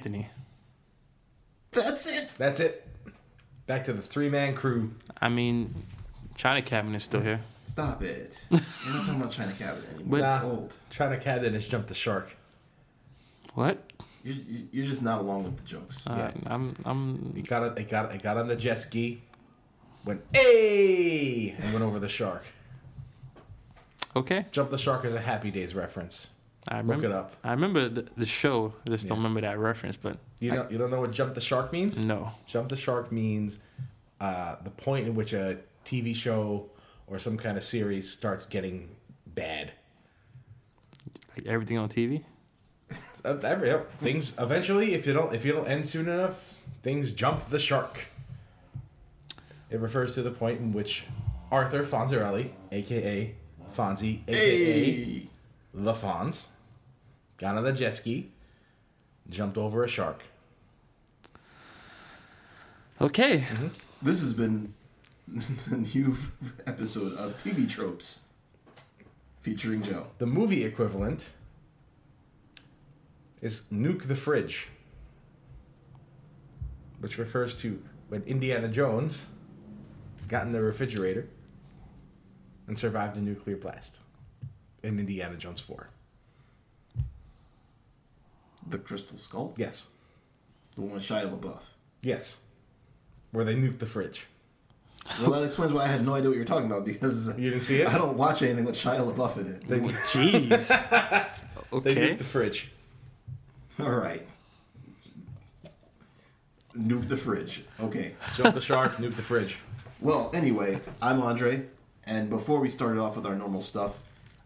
Anthony. that's it. That's it. Back to the three man crew. I mean, China Cabin is still here. Stop it. We're not talking about China Cabinet anymore. But- it's old. China Cabinet has jumped the shark. What? You, you- you're just not along with the jokes. Uh, I'm. I'm. It got it got it got on the jet ski, went hey, and went over the shark. Okay. Jump the shark is a Happy Days reference. I Look remember. it up. I remember the, the show. I just don't remember that reference. But You don't you don't know what jump the shark means? no. Jump the shark means uh, the point in which a TV show or some kind of series starts getting bad. Like everything on TV. Every, things eventually, if you don't if you don't end soon enough, things jump the shark. It refers to the point in which Arthur Fonzarelli, aka Fonzie, aka hey! The Fonz, got on the jet ski, jumped over a shark. Okay. Mm-hmm. This has been the new episode of TV Tropes featuring Joe. The movie equivalent is Nuke the Fridge, which refers to when Indiana Jones got in the refrigerator and survived a nuclear blast in Indiana Jones 4. The Crystal Skull. Yes. The one with Shia LaBeouf. Yes. Where they nuked the fridge. Well, that explains why I had no idea what you were talking about because You didn't see it? I don't watch anything with Shia LaBeouf in it. They, Jeez. they okay. nuked the fridge. All right. Nuke the fridge. Okay. Jump the shark, nuke the fridge. Well, anyway, I'm Andre, and before we started off with our normal stuff,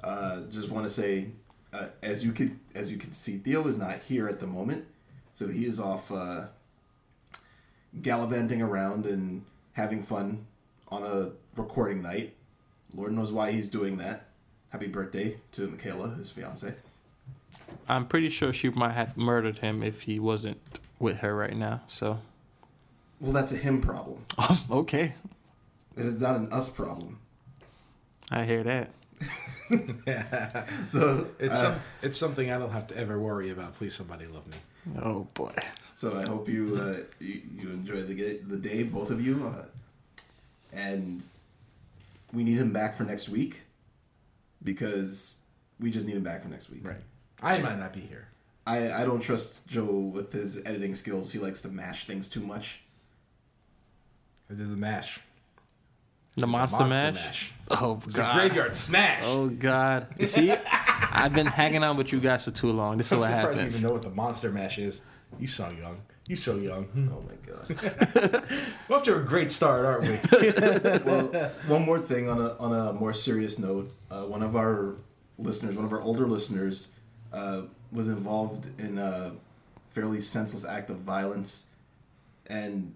uh, just want to say, uh, as you could as you can see, Theo is not here at the moment, so he is off uh, gallivanting around and having fun on a recording night. Lord knows why he's doing that. Happy birthday to Michaela, his fiance. I'm pretty sure she might have murdered him if he wasn't with her right now. So. Well, that's a him problem. okay. It is not an us problem. I hear that. So, It's, uh, some, it's something I don't have to ever worry about. Please, somebody love me. Oh boy. So I hope you uh, you, you enjoy the the day, both of you, uh, and we need him back for next week because we just need him back for next week. Right. I might not be here. I I don't trust Joe with his editing skills. He likes to mash things too much. I did the mash. The monster, Monster mash? Mash. Oh It's a god. graveyard smash. Oh god. You see? I've been hanging out with you guys for too long. This is I'm what surprised you happens. even know what the monster mash is. You so young. You so young. Hmm. Oh my god. We're off to a great start, aren't we? well, one more thing on a on a more serious note. Uh, one of our listeners, one of our older listeners, uh, was involved in a fairly senseless act of violence, and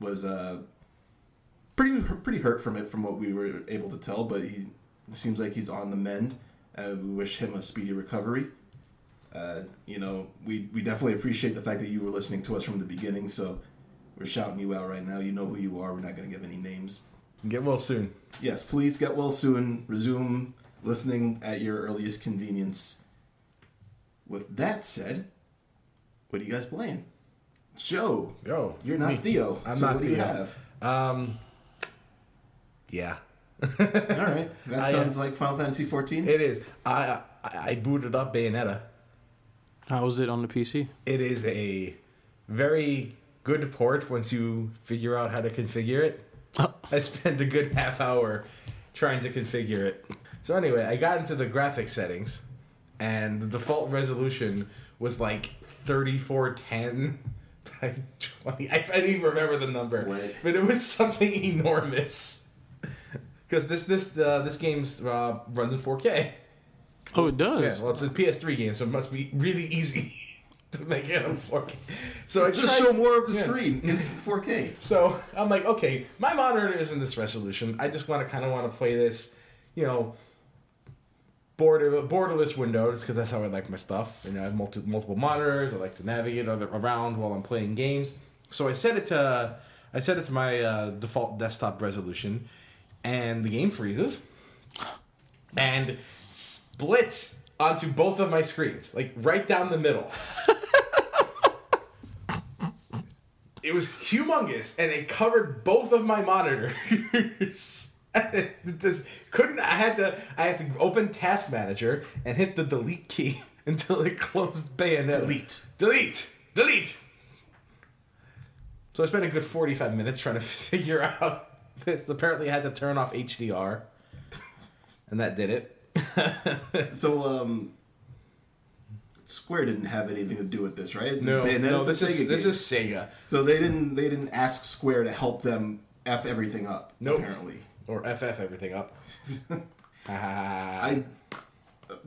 was uh, pretty pretty hurt from it, from what we were able to tell. But he it seems like he's on the mend. Uh, we wish him a speedy recovery. Uh, you know, we, we definitely appreciate the fact that you were listening to us from the beginning. So we're shouting you out right now. You know who you are. We're not going to give any names. Get well soon. Yes, please get well soon. Resume listening at your earliest convenience. With that said, what are you guys playing? Joe, Yo, you're not me. Theo. I'm so not what do you Theo. have? Um, yeah, All right, that I, uh, sounds like Final Fantasy 14. it is. I, I I booted up Bayonetta. How was it on the PC? It is a very good port once you figure out how to configure it. I spent a good half hour trying to configure it. So anyway, I got into the graphics settings, and the default resolution was like 3410 by 20. I, I don't even remember the number, What? but it was something enormous. Because this this uh, this game's uh, runs in 4K. Oh, it Yeah, does. well, it's a PS3 game, so it must be really easy to make it on 4K. So I Just tried- show more of the Yeah. screen in 4K. So I'm like, okay, my monitor isn't this resolution. I just want to kind of want to play this, you know, border borderless windows because that's how I like my stuff. You know, I have multi, multiple monitors. I like to navigate other, around while I'm playing games. So I set it to I set it to my uh, default desktop resolution, and the game freezes and splits onto both of my screens, like right down the middle. it was humongous, and it covered both of my monitors. Just couldn't. I had to. I had to open Task Manager and hit the delete key until it closed bayonet. Delete. Delete. Delete. So I spent a good forty-five minutes trying to figure out this. Apparently, had to turn off HDR, and that did it. So, um, Square didn't have anything to do with this, right? No, no, this is Sega this game. is Sega So they didn't they didn't ask Square to help them f everything up. Nope. Apparently, or FF everything up. I I.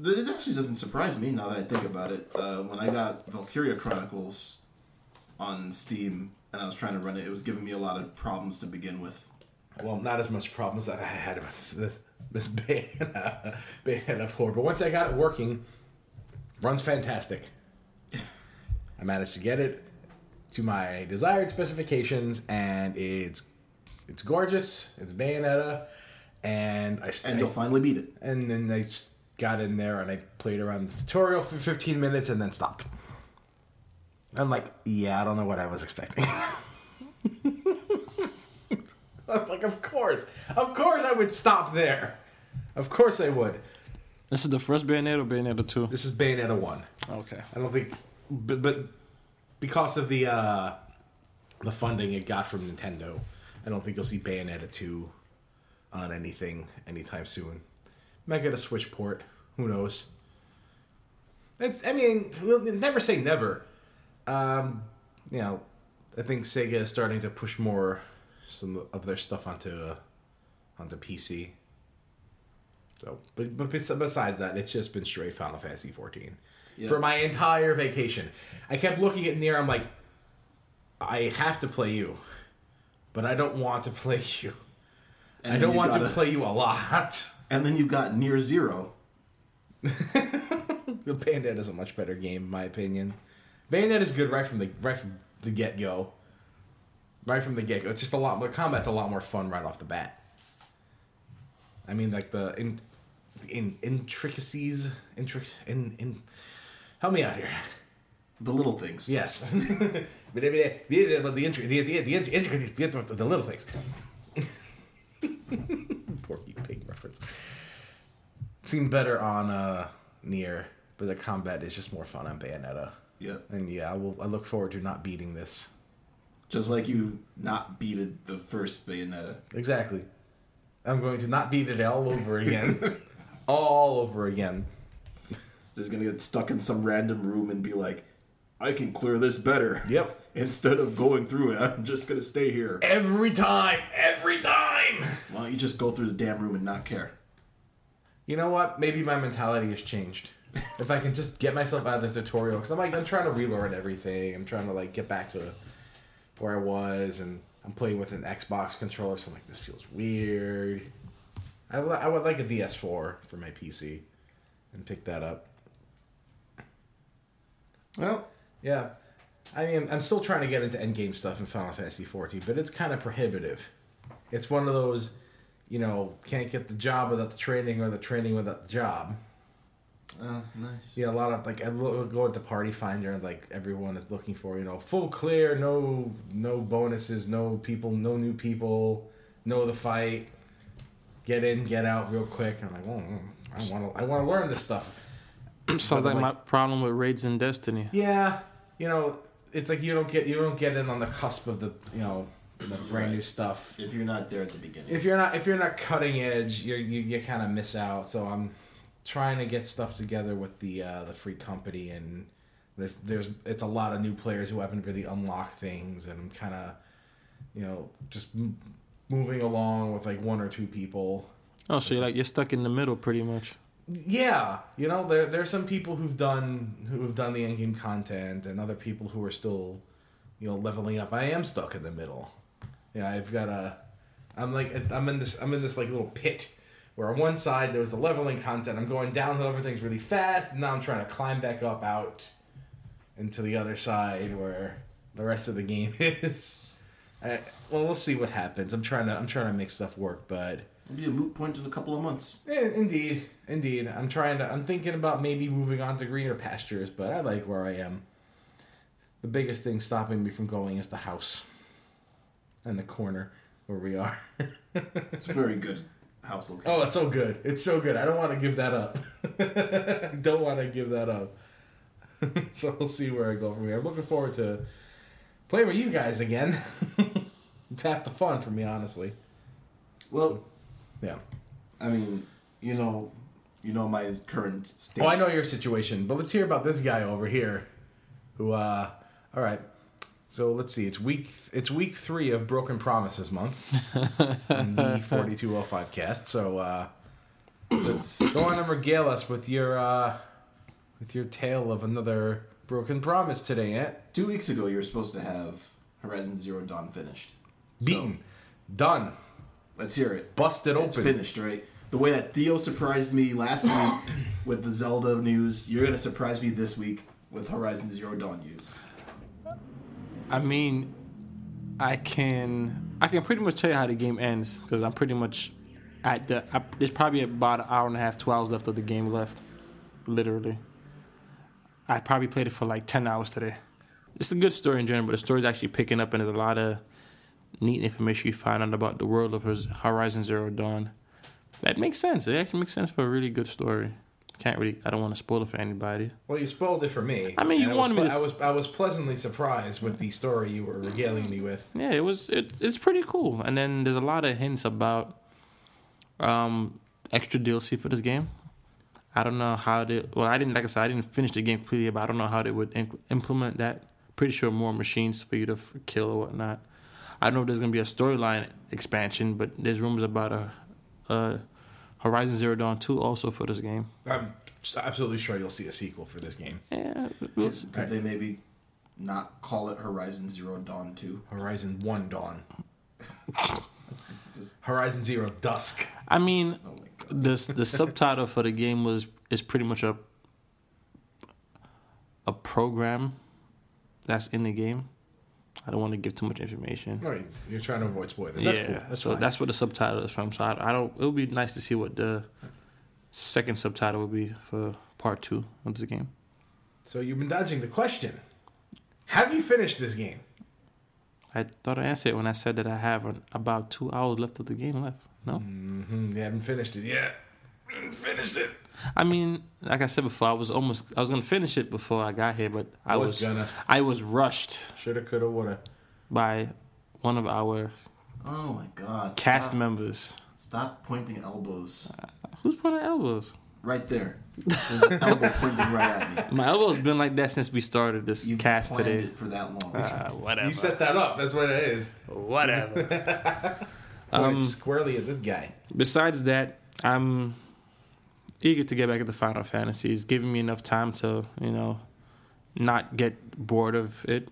It actually doesn't surprise me now that I think about it. Uh, when I got Valkyria Chronicles on Steam and I was trying to run it, it was giving me a lot of problems to begin with. Well, not as much problems that I had with this this Bayonetta, Bayonetta port, but once I got it working, runs fantastic. I managed to get it to my desired specifications, and it's it's gorgeous. It's Bayonetta, and I And you'll finally beat it. and then I got in there and I played around the tutorial for 15 minutes and then stopped. I'm like, yeah, I don't know what I was expecting. I'm like, of course, of course I would stop there. Of course I would. This is the first Bayonetta or Bayonetta 2? This is Bayonetta 1. Okay. I don't think, but, but because of the uh, the funding it got from Nintendo, I don't think you'll see Bayonetta 2 on anything anytime soon. Might get a Switch port. Who knows? It's. I mean, we'll never say never. Um, you know, I think Sega is starting to push more some of their stuff onto uh, onto PC. So, but but besides that, it's just been straight Final Fantasy 14 Yeah. for my entire vacation. I kept looking at Nier. I'm like, I have to play you, but I don't want to play you. And I don't want to gotta- play you a lot. And then you got Near Zero. The Bayonetta is a much better game, in my opinion. Bayonetta is good right from the right from the get go. Right from the get go, it's just a lot more combat's a lot more fun right off the bat. I mean, like the in, in intricacies, intric in in. Help me out here. The little things. Yes. but the the the the intri- the the the intricacies, the the little things. Porky Pig reference. Seemed better on uh Nier, but the combat is just more fun on Bayonetta. Yeah. And yeah, I will. I look forward to not beating this. Just like you not beated the first Bayonetta. Exactly. I'm going to not beat it all over again. all over again. Just gonna get stuck in some random room and be like, I can clear this better. Yep. Instead of going through it, I'm just gonna stay here. Every time. Every time. Why don't you just go through the damn room and not care? You know what? Maybe my mentality has changed. if I can just get myself out of the tutorial, because I'm like, I'm trying to relearn everything. I'm trying to like get back to where I was, and I'm playing with an Xbox controller, so I'm like, this feels weird. I would, I would like a DS4 for my PC, and pick that up. Well, Yeah, I mean, I'm still trying to get into endgame stuff in Final Fantasy 14, but it's kind of prohibitive. It's one of those, you know, can't get the job without the training, or the training without the job. Uh, nice. Yeah, a lot of like I lo- go into Party Finder and like everyone is looking for you know full clear, no no bonuses, no people, no new people, know the fight, get in, get out real quick. And I'm like, oh, I want to I want to learn this stuff. Sounds But, like my problem with raids in Destiny. Yeah, you know, it's like you don't get you don't get in on the cusp of the you know the brand new stuff. If you're not there at the beginning. If you're not if you're not cutting edge, you you you kind of miss out. So I'm trying to get stuff together with the uh, the free company and there's there's it's a lot of new players who haven't really unlocked things and I'm kind of you know just m- moving along with like one or two people. Oh, so you're like you're stuck in the middle pretty much. Yeah, you know there there's some people who've done who've done the end game content and other people who are still you know leveling up. I am stuck in the middle. Yeah, I've got a I'm like I'm in this I'm in this like little pit where on one side there was the leveling content. I'm going downhill everything's really fast, and now I'm trying to climb back up out into the other side where the rest of the game is. I, well, we'll see what happens. I'm trying to I'm trying to make stuff work, but It'll be a moot point in a couple of months. Eh, indeed, indeed. I'm trying to. I'm thinking about maybe moving on to greener pastures, but I like where I am. The biggest thing stopping me from going is the house and the corner where we are. It's very good house location. Oh, it's so good. It's so good. I don't want to give that up. I don't want to give that up. so we'll see where I go from here. I'm looking forward to playing with you guys again. it's half the fun for me, honestly. Well, Yeah. I mean, you know, you know my current state. Oh, I know your situation, but let's hear about this guy over here. Who, uh, all right. So let's see. It's week. It's week three of Broken Promises month. on the forty two oh five cast. So uh, Let's go on and regale us with your uh, with your tale of another broken promise today, Aunt. two weeks ago you were supposed to have Horizon Zero Dawn finished. So, Beaten, done, let's hear it. busted It's open. finished, right? The way that Theo surprised me last week with the Zelda news, you're gonna surprise me this week with Horizon Zero Dawn news. I mean, I can I can pretty much tell you how the game ends because I'm pretty much at the. I, there's probably about an hour and a half, two hours left of the game left, literally. I probably played it for like ten hours today. It's a good story in general, but the story's actually picking up, and there's a lot of neat information you find out about the world of Horizon Zero Dawn. That makes sense. It actually makes sense for a really good story. Can't really. I don't want to spoil it for anybody. Well, you spoiled it for me. I mean, you And wanted me was, to I was I was pleasantly surprised with the story you were regaling me with. yeah, it was it, it's pretty cool. And then there's a lot of hints about um extra DLC for this game. I don't know how they well I didn't like I said I didn't finish the game completely, but I don't know how they would implement that. Pretty sure more machines for you to f- kill or whatnot. I don't know if there's gonna be a storyline expansion, but there's rumors about a, a Horizon Zero Dawn two also for this game. I'm absolutely sure you'll see a sequel for this game. Yeah, we'll see. Could they maybe not call it Horizon Zero Dawn Two? Horizon One Dawn. Horizon Zero Dusk. I mean, Oh the the subtitle for the game was is pretty much a a program that's in the game. I don't want to give too much information. Right, you're trying to avoid spoilers. That's yeah, cool. That's so fine. that's what the subtitle is from. So I, I don't. It would be nice to see what the second subtitle would be for part two of the game. So you've been dodging the question. Have you finished this game? I thought I answered it when I said that I have an, about two hours left of the game left. No, Mm-hmm. You haven't finished it yet. Finished it. I mean, like I said before, I was almost I was gonna finish it before I got here, but I Was was gonna. I was rushed Shoulda, coulda, woulda. by one of our Oh my god! cast Stop, members. stop pointing elbows. Who's pointing elbows? Right there. There's an elbow pointing right at me. My elbow's been like that since we started this You cast today. it for that long. Uh, whatever. You set that up. That's what it is. whatever. Point Um, squarely at this guy. Besides that, I'm eager to get back into Final Fantasy. It's giving me enough time to, you know, not get bored of it.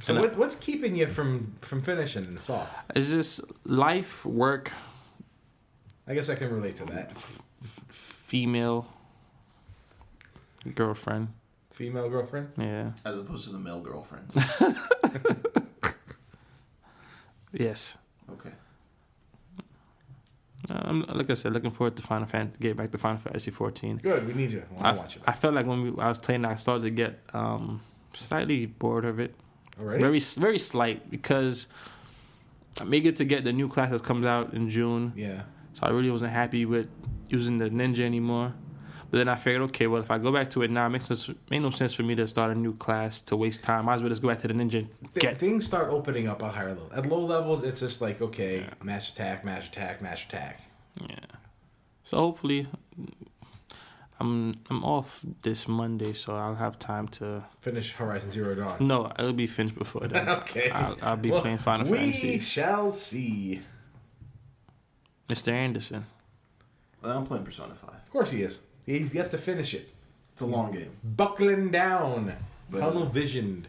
So And I- what's keeping you from from finishing this off? It's just life, work, I guess I can relate to that. female, girlfriend. Female girlfriend. Yeah. As opposed to the male girlfriends. Yes. Okay. Um, like I said, looking forward to Final Fan, get back to Final Fantasy 14. Good. We need you. I I, want to watch it. I felt like when we, I was playing, I started to get um, slightly bored of it. Already. Very, very slight because I'm eager to get the new class that comes out in June. yeah. So I really wasn't happy with using the ninja anymore. But then I figured, okay, well, if I go back to it now, it makes no, make no sense for me to start a new class to waste time. Might as well just go back to the ninja. and Th- Get things start opening up at higher level. At low levels, it's just like okay, mash attack, mash attack, mash attack. yeah. So hopefully, I'm I'm off this Monday, so I'll have time to. Finish Horizon Zero Dawn. No, it'll be finished before then. okay. I'll, I'll be Well, playing Final we Fantasy. We shall see. Mr. Anderson. Well, I'm playing Persona 5. Of course he is. He's yet to finish it. It's a long game. Buckling down, But, tunnel uh, visioned,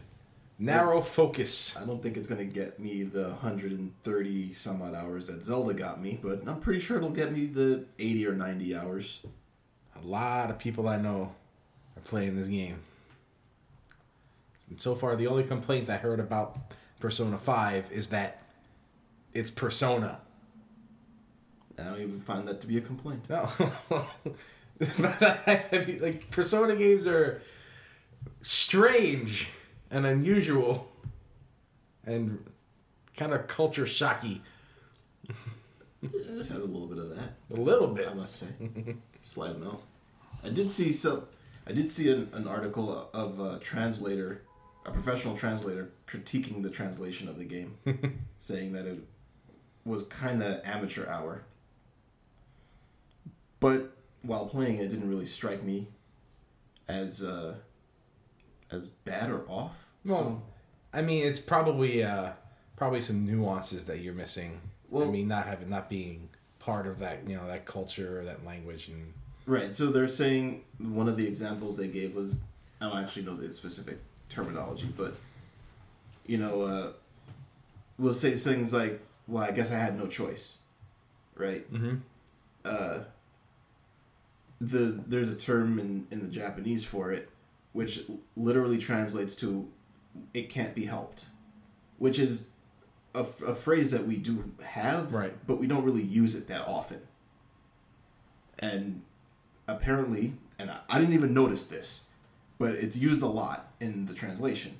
narrow focus. I don't think it's going to get me the 130 some odd hours that Zelda got me, but I'm pretty sure it'll get me the 80 or 90 hours. A lot of people I know are playing this game. And so far, the only complaint I heard about Persona 5 is that it's Persona. I don't even find that to be a complaint. No. Like Persona games are strange and unusual and kind of culture shocky. This has a little bit of that. A little bit. I must say. Slight note. I did see some. I did see an, an article of a translator, a professional translator, critiquing the translation of the game, saying that it was kind of amateur hour. But while playing, it didn't really strike me as uh, as bad or off. Well, I mean, it's probably uh, probably some nuances that you're missing. I Well- mean, not having not being part of that, you know, that culture or that language, and Right. So they're saying one of the examples they gave was I don't actually know the specific terminology, but you know, uh, we'll say things like, "Well, I guess I had no choice," right? mm-hmm. Uh, the there's a term in in the Japanese for it, which literally translates to "it can't be helped," which is a phrase that we do have, Right. But we don't really use it that often. And apparently, and I, I didn't even notice this, but it's used a lot in the translation.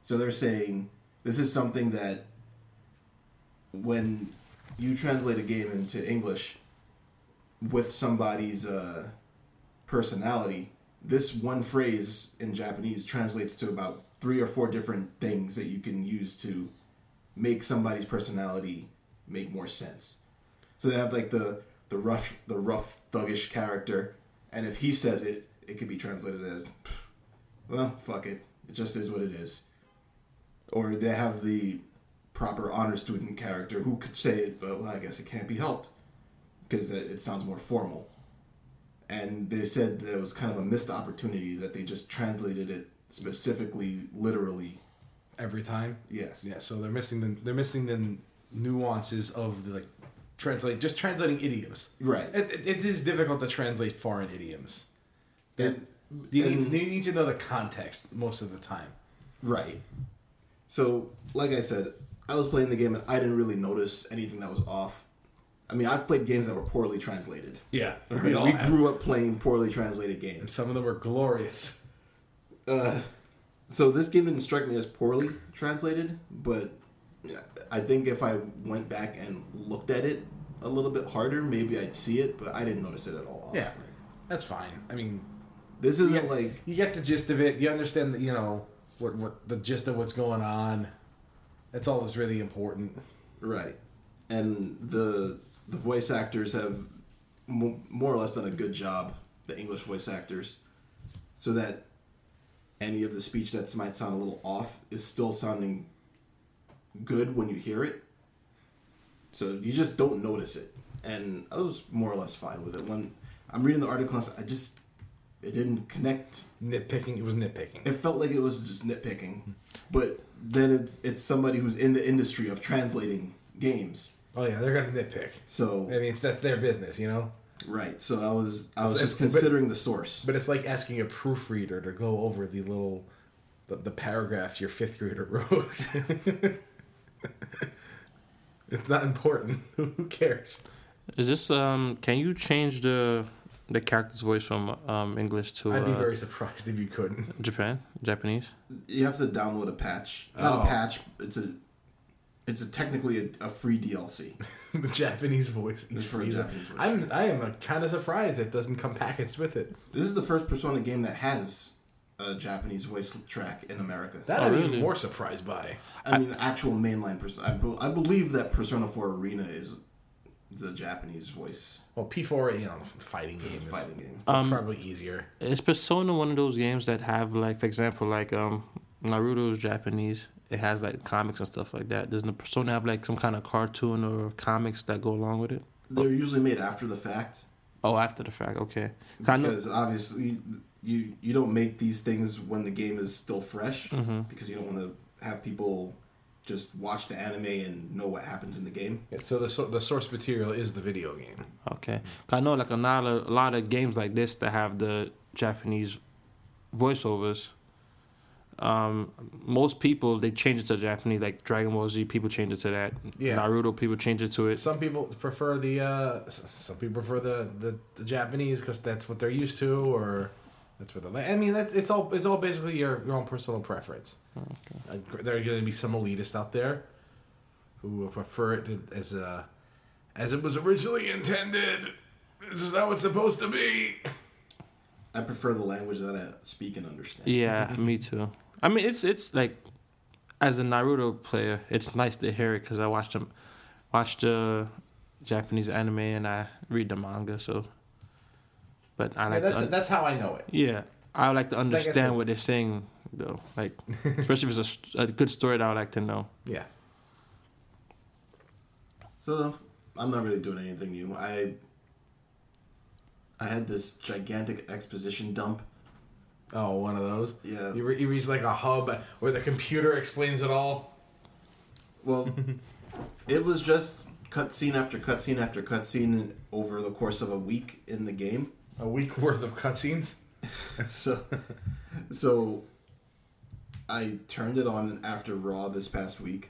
So they're saying this is something that when you translate a game into English with somebody's uh, personality, this one phrase in Japanese translates to about three or four different things that you can use to make somebody's personality make more sense. So they have like the the rough the rough thuggish character, and if he says it, it could be translated as, well, fuck it, it just is what it is. Or they have the proper honor student character who could say it, but well, I guess it can't be helped because it, it sounds more formal. And they said that it was kind of a missed opportunity that they just translated it specifically, literally. every time. Yes. Yeah, so they're missing the they're missing the nuances of the like translate just translating idioms. Right. It, it, it is difficult to translate foreign idioms. And, You need, and- you need to know the context most of the time. Right. So, like I said, I was playing the game and I didn't really notice anything that was off. I mean, I've played games that were poorly translated. Yeah, We, grew up playing poorly translated games. Some of them were glorious. Uh, so this game didn't strike me as poorly translated, but I think if I went back and looked at it a little bit harder, maybe I'd see it, but I didn't notice it at all. Yeah, that's fine. I mean, This isn't get, like you get the gist of it. You understand that you know what what the gist of what's going on. That's all that's really important. Right, and the the voice actors have more or less done a good job. The English voice actors, so that any of the speech that might sound a little off is still sounding good when you hear it. So you just don't notice it, and I was more or less fine with it. When I'm reading the article, I just it didn't connect Nitpicking. It was nitpicking. it felt like it was just nitpicking. But then it's it's somebody who's in the industry of translating games. Oh yeah, they're gonna nitpick. So I mean, it's, that's their business, you know. right. So I was I was It's- just but- considering the source. But it's like asking a proofreader to go over the little the, the paragraphs your fifth grader wrote. it's not important. Who cares? Is this um? Can you change the the character's voice from um English to I'd be uh, very surprised if you couldn't. Japan Japanese? You have to download a patch. Not Oh. a patch. It's a it's a technically a, a free DLC. the Japanese voice. It's is for a free. Japanese voice. I'm I am kind of surprised it doesn't come packaged with it. This is the first Persona game that has a Japanese voice track in America. That Oh, I'm really? even more surprised by. I mean, actual mainline Persona. I, be- I believe that Persona 4 Arena is the Japanese voice Well, P4, you know, fighting game is fighting game. Um, probably easier. Is Persona one of those games that have like, for example, like um Naruto is Japanese. It has like comics and stuff like that. Doesn't the Persona have like some kind of cartoon or comics that go along with it? They're usually made after the fact. Oh, after the fact, okay. 'Cause I know- because obviously you you don't make these things when the game is still fresh Mm-hmm. because you don't want to have people just watch the anime and know what happens in the game. Yeah, so the so- the source material is the video game. Okay, I know like a lot of a lot of games like this that have the Japanese voiceovers. Um, most people they change it to Japanese, like Dragon Ball Z. People change it to that. Yeah. Naruto people change it to it. Some people prefer the uh, some people prefer the the, the Japanese because that's what they're used to, or that's what they. I mean, that's it's all it's all basically your your own personal preference. Uh, there are going to be some elitists out there who prefer it as a as it was originally intended. This is how it's supposed to be. I prefer the language that I speak and understand. Yeah, me too. I mean, it's it's like as a Naruto player, it's nice to hear it because I watched them, watched the Japanese anime and I read the manga. So, but I Yeah, like that's to, that's how I know it. yeah, I like to said- understand what they're saying though. Like, especially if it's a a, good story that I would like to know. Yeah. So I'm not really doing anything new. I I had this gigantic exposition dump. Oh, one of those. Yeah. You, re- you like a hub where the computer explains it all. Well, it was just cutscene after cutscene after cutscene over the course of a week in the game. A week worth of cutscenes. So, so I turned it on after Raw this past week,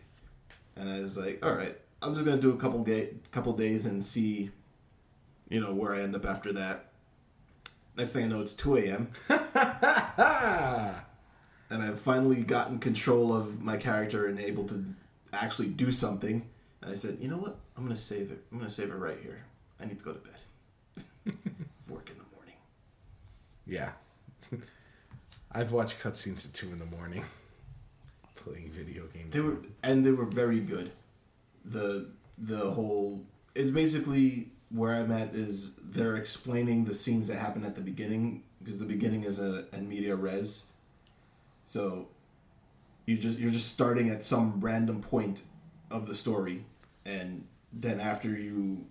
and I was like, "All right, I'm just gonna do a couple ga- couple days and see, you know, where I end up after that." Next thing I know, it's 2 a.m. And I've finally gotten control of my character and able to actually do something. And I said, you know what? I'm gonna save it. I'm gonna save it right here. I need to go to bed. Work in the morning. Yeah. I've watched cutscenes at two in the morning. Playing video games. They were and they were very good. The the whole it's basically where I'm at is they're explaining the scenes that happen at the beginning because the beginning is a, a media res. So you just you're just starting at some random point of the story and then after you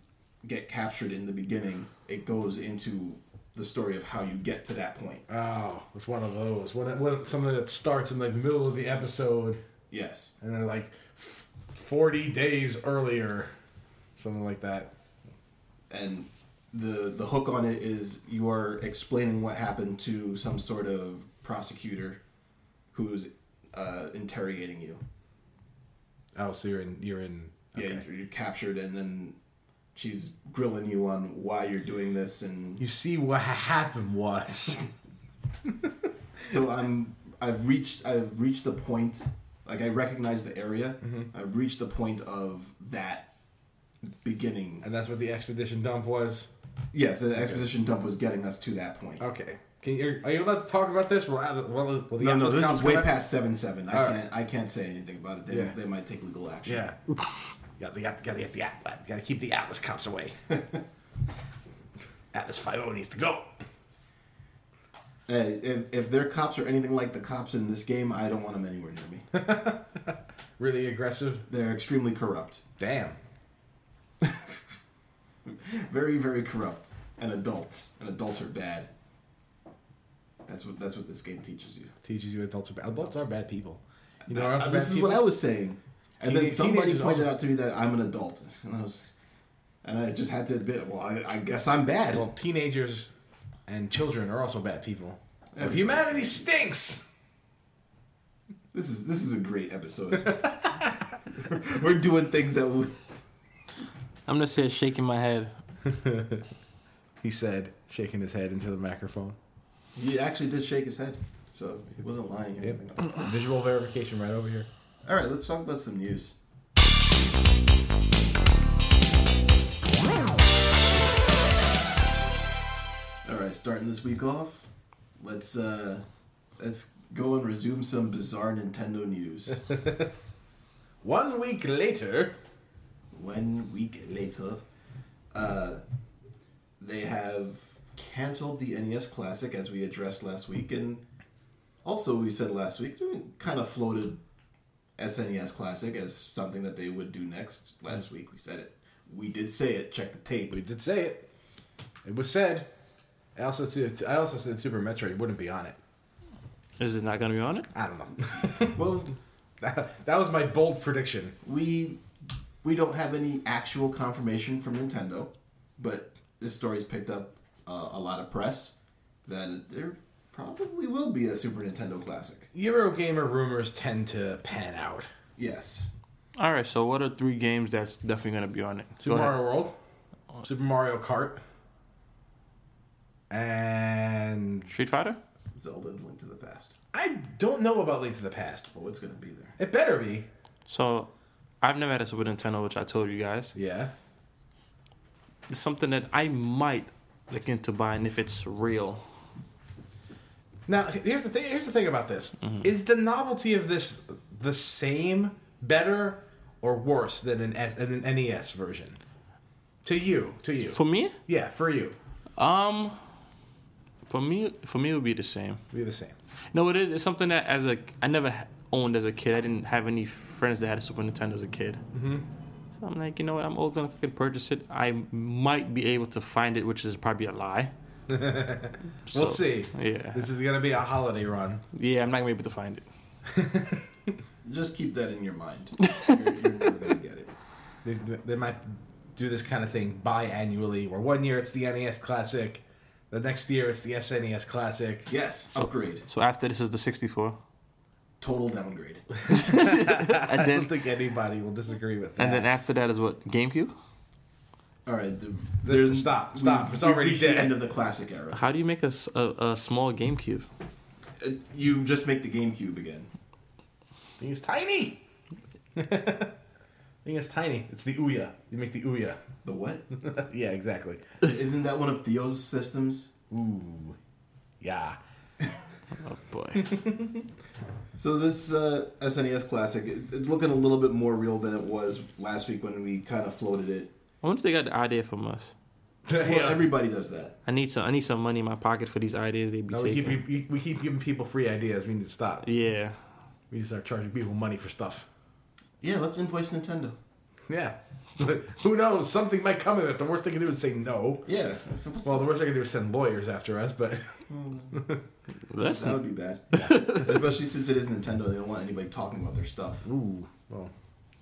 get captured in the beginning it goes into the story of how you get to that point. Oh, it's one of those. When, when something that starts in like the middle of the episode Yes. and then like f- 40 days earlier. Something like that. And the the hook on it is you are explaining what happened to some sort of prosecutor who's uh, interrogating you. Oh, so you're in. You're in. Yeah, you're, you're captured, and then she's grilling you on why you're doing this, and You see what happened was. so I'm I've reached I've reached the point like I recognize the area. Mm-hmm. I've reached the point of that beginning. and that's what the expedition dump was. Yes, the exposition dump was getting us to that point. Okay. Can you, are you allowed to talk about this? Well, well, well the No, no, this is way past seven seven. I All right. can't I can't say anything about it. They, Yeah. they might take legal action. Yeah. Yeah, they got, to get the Atlus. Got to keep the Atlus cops away. Atlus Five O needs to go. Hey, if, if their cops are anything like the cops in this game, I don't want them anywhere near me. Really aggressive. They're extremely corrupt, Damn. very very corrupt, and adults. And adults are bad. That's what that's what this game teaches you. Teaches you adults are bad. Adults are bad people. You know, Uh, this is people? what I was saying, and then somebody pointed out to me that I'm an adult, and I was, and I just had to admit, well, I, I guess I'm bad. Well, teenagers and children are also bad people. So humanity stinks. This is this is a great episode. We're doing things that we, I'm gonna say shaking my head. He said, shaking his head into the microphone. he actually did shake his head, so he wasn't lying. Or Yep. anything. Visual verification right over here. All right, let's talk about some news. All right, starting this week off, let's uh, let's go and resume some bizarre Nintendo news. One week later, One week later, uh, they have canceled the NES Classic as we addressed last week, and also we said last week we kind of floated SNES Classic as something that they would do next. Last week we said it. We did say it. Check the tape. we did say it. It was said. I also said, I also said Super Metroid wouldn't be on it. Is it not gonna be on it? I don't know. Well, that, that was my bold prediction. we we don't have any actual confirmation from Nintendo, but this story's picked up uh, a lot of press that they're probably will be a Super Nintendo classic. Eurogamer rumors tend to pan out. Yes. All right. So what are three games that's definitely gonna be on it? Super Go ahead. Mario World, Super Mario Kart, and Street Fighter. Zelda Link to the Past. I don't know about Link to the Past. Oh, it's gonna be there. It better be. So I've never had a Super Nintendo, which I told you guys. Yeah. It's something that I might look into buying if it's real. Now here's the thing. Here's the thing about this: is the novelty of this the same, better, or worse than an, than an NES version? To you, to you, For me, yeah, for you, um, for me, for me, it would be the same. be the same. No, it is. It's something that as a I never owned as a kid. I didn't have any friends that had a Super Nintendo as a kid. Mm-hmm. So I'm like, you know what? I'm old enough I can purchase it. I might be able to find it, which is probably a lie. we'll see. Yeah, This is gonna be a holiday run. yeah. I'm not gonna be able to find it. Just keep that in your mind. you're, you're never gonna get it. They, they might do this kind of thing biannually, where one year it's the NES Classic, the next year it's the SNES Classic. Yes, upgrade. So after this is the 64, Total downgrade. and I don't think anybody will disagree with that. and then after that is what GameCube. All right. The, The- stop, stop. It's already dead. The end of the classic era. How do you make a a small GameCube? Uh, You just make the GameCube again. thing is tiny. thing is tiny. It's the Ouya. You make the Ouya. The what? yeah, exactly. Isn't that one of Theo's systems? Ooh, yeah. Oh boy. So this uh, SNES classic, it's looking a little bit more real than it was last week when we kind of floated it. I wonder if they got the idea from us. Well, Yeah. everybody does that. I need some. I need some money in my pocket for these ideas they be No, we taking. keep we keep giving people free ideas. We need to stop. yeah. We need to start charging people money for stuff. Yeah, let's invoice Nintendo. Yeah. But who knows? Something might come of it. The worst they can do is say no. Yeah. Well, the worst they can do is send lawyers after us, but Hmm. that would be bad. Especially since it is Nintendo, they don't want anybody talking about their stuff. ooh, well,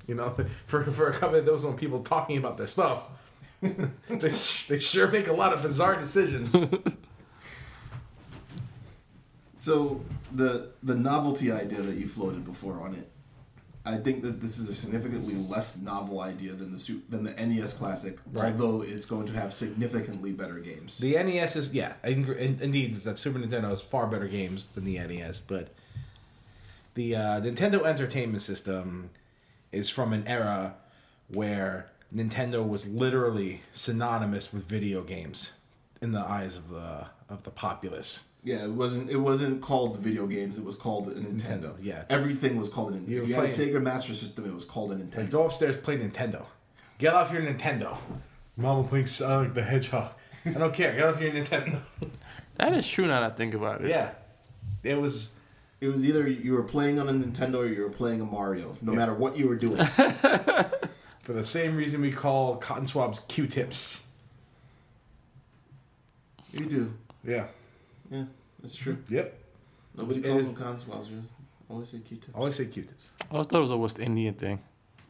you know, for for a company that doesn't want people talking about their stuff, they they sure make a lot of bizarre decisions. So the the novelty idea that you floated before on it, I think that this is a significantly less novel idea than the than the NES Classic, Right. although it's going to have significantly better games. The NES is yeah, in- in- indeed that Super Nintendo has far better games than the NES, but the uh, Nintendo Entertainment System is from an era where Nintendo was literally synonymous with video games in the eyes of the of the populace. Yeah, it wasn't it wasn't called video games; it was called a Nintendo. Nintendo, yeah. everything was called a Nintendo. You If were you had a Sega Master System, it was called a Like Nintendo. go upstairs, play Nintendo. Get off your Nintendo. Mama playing Sonic the Hedgehog. I don't care. Get off your Nintendo. That is true now that I think about it. yeah, it was. It was either you were playing on a Nintendo or you were playing a Mario. No matter what you were doing. For the same reason we call cotton swabs Q-tips. you do. Yeah. Yeah, that's true. Yep. Nobody It calls is- them cons wowzers. Always say Q-tip. Always say Q-tips. I thought it was a West Indian thing.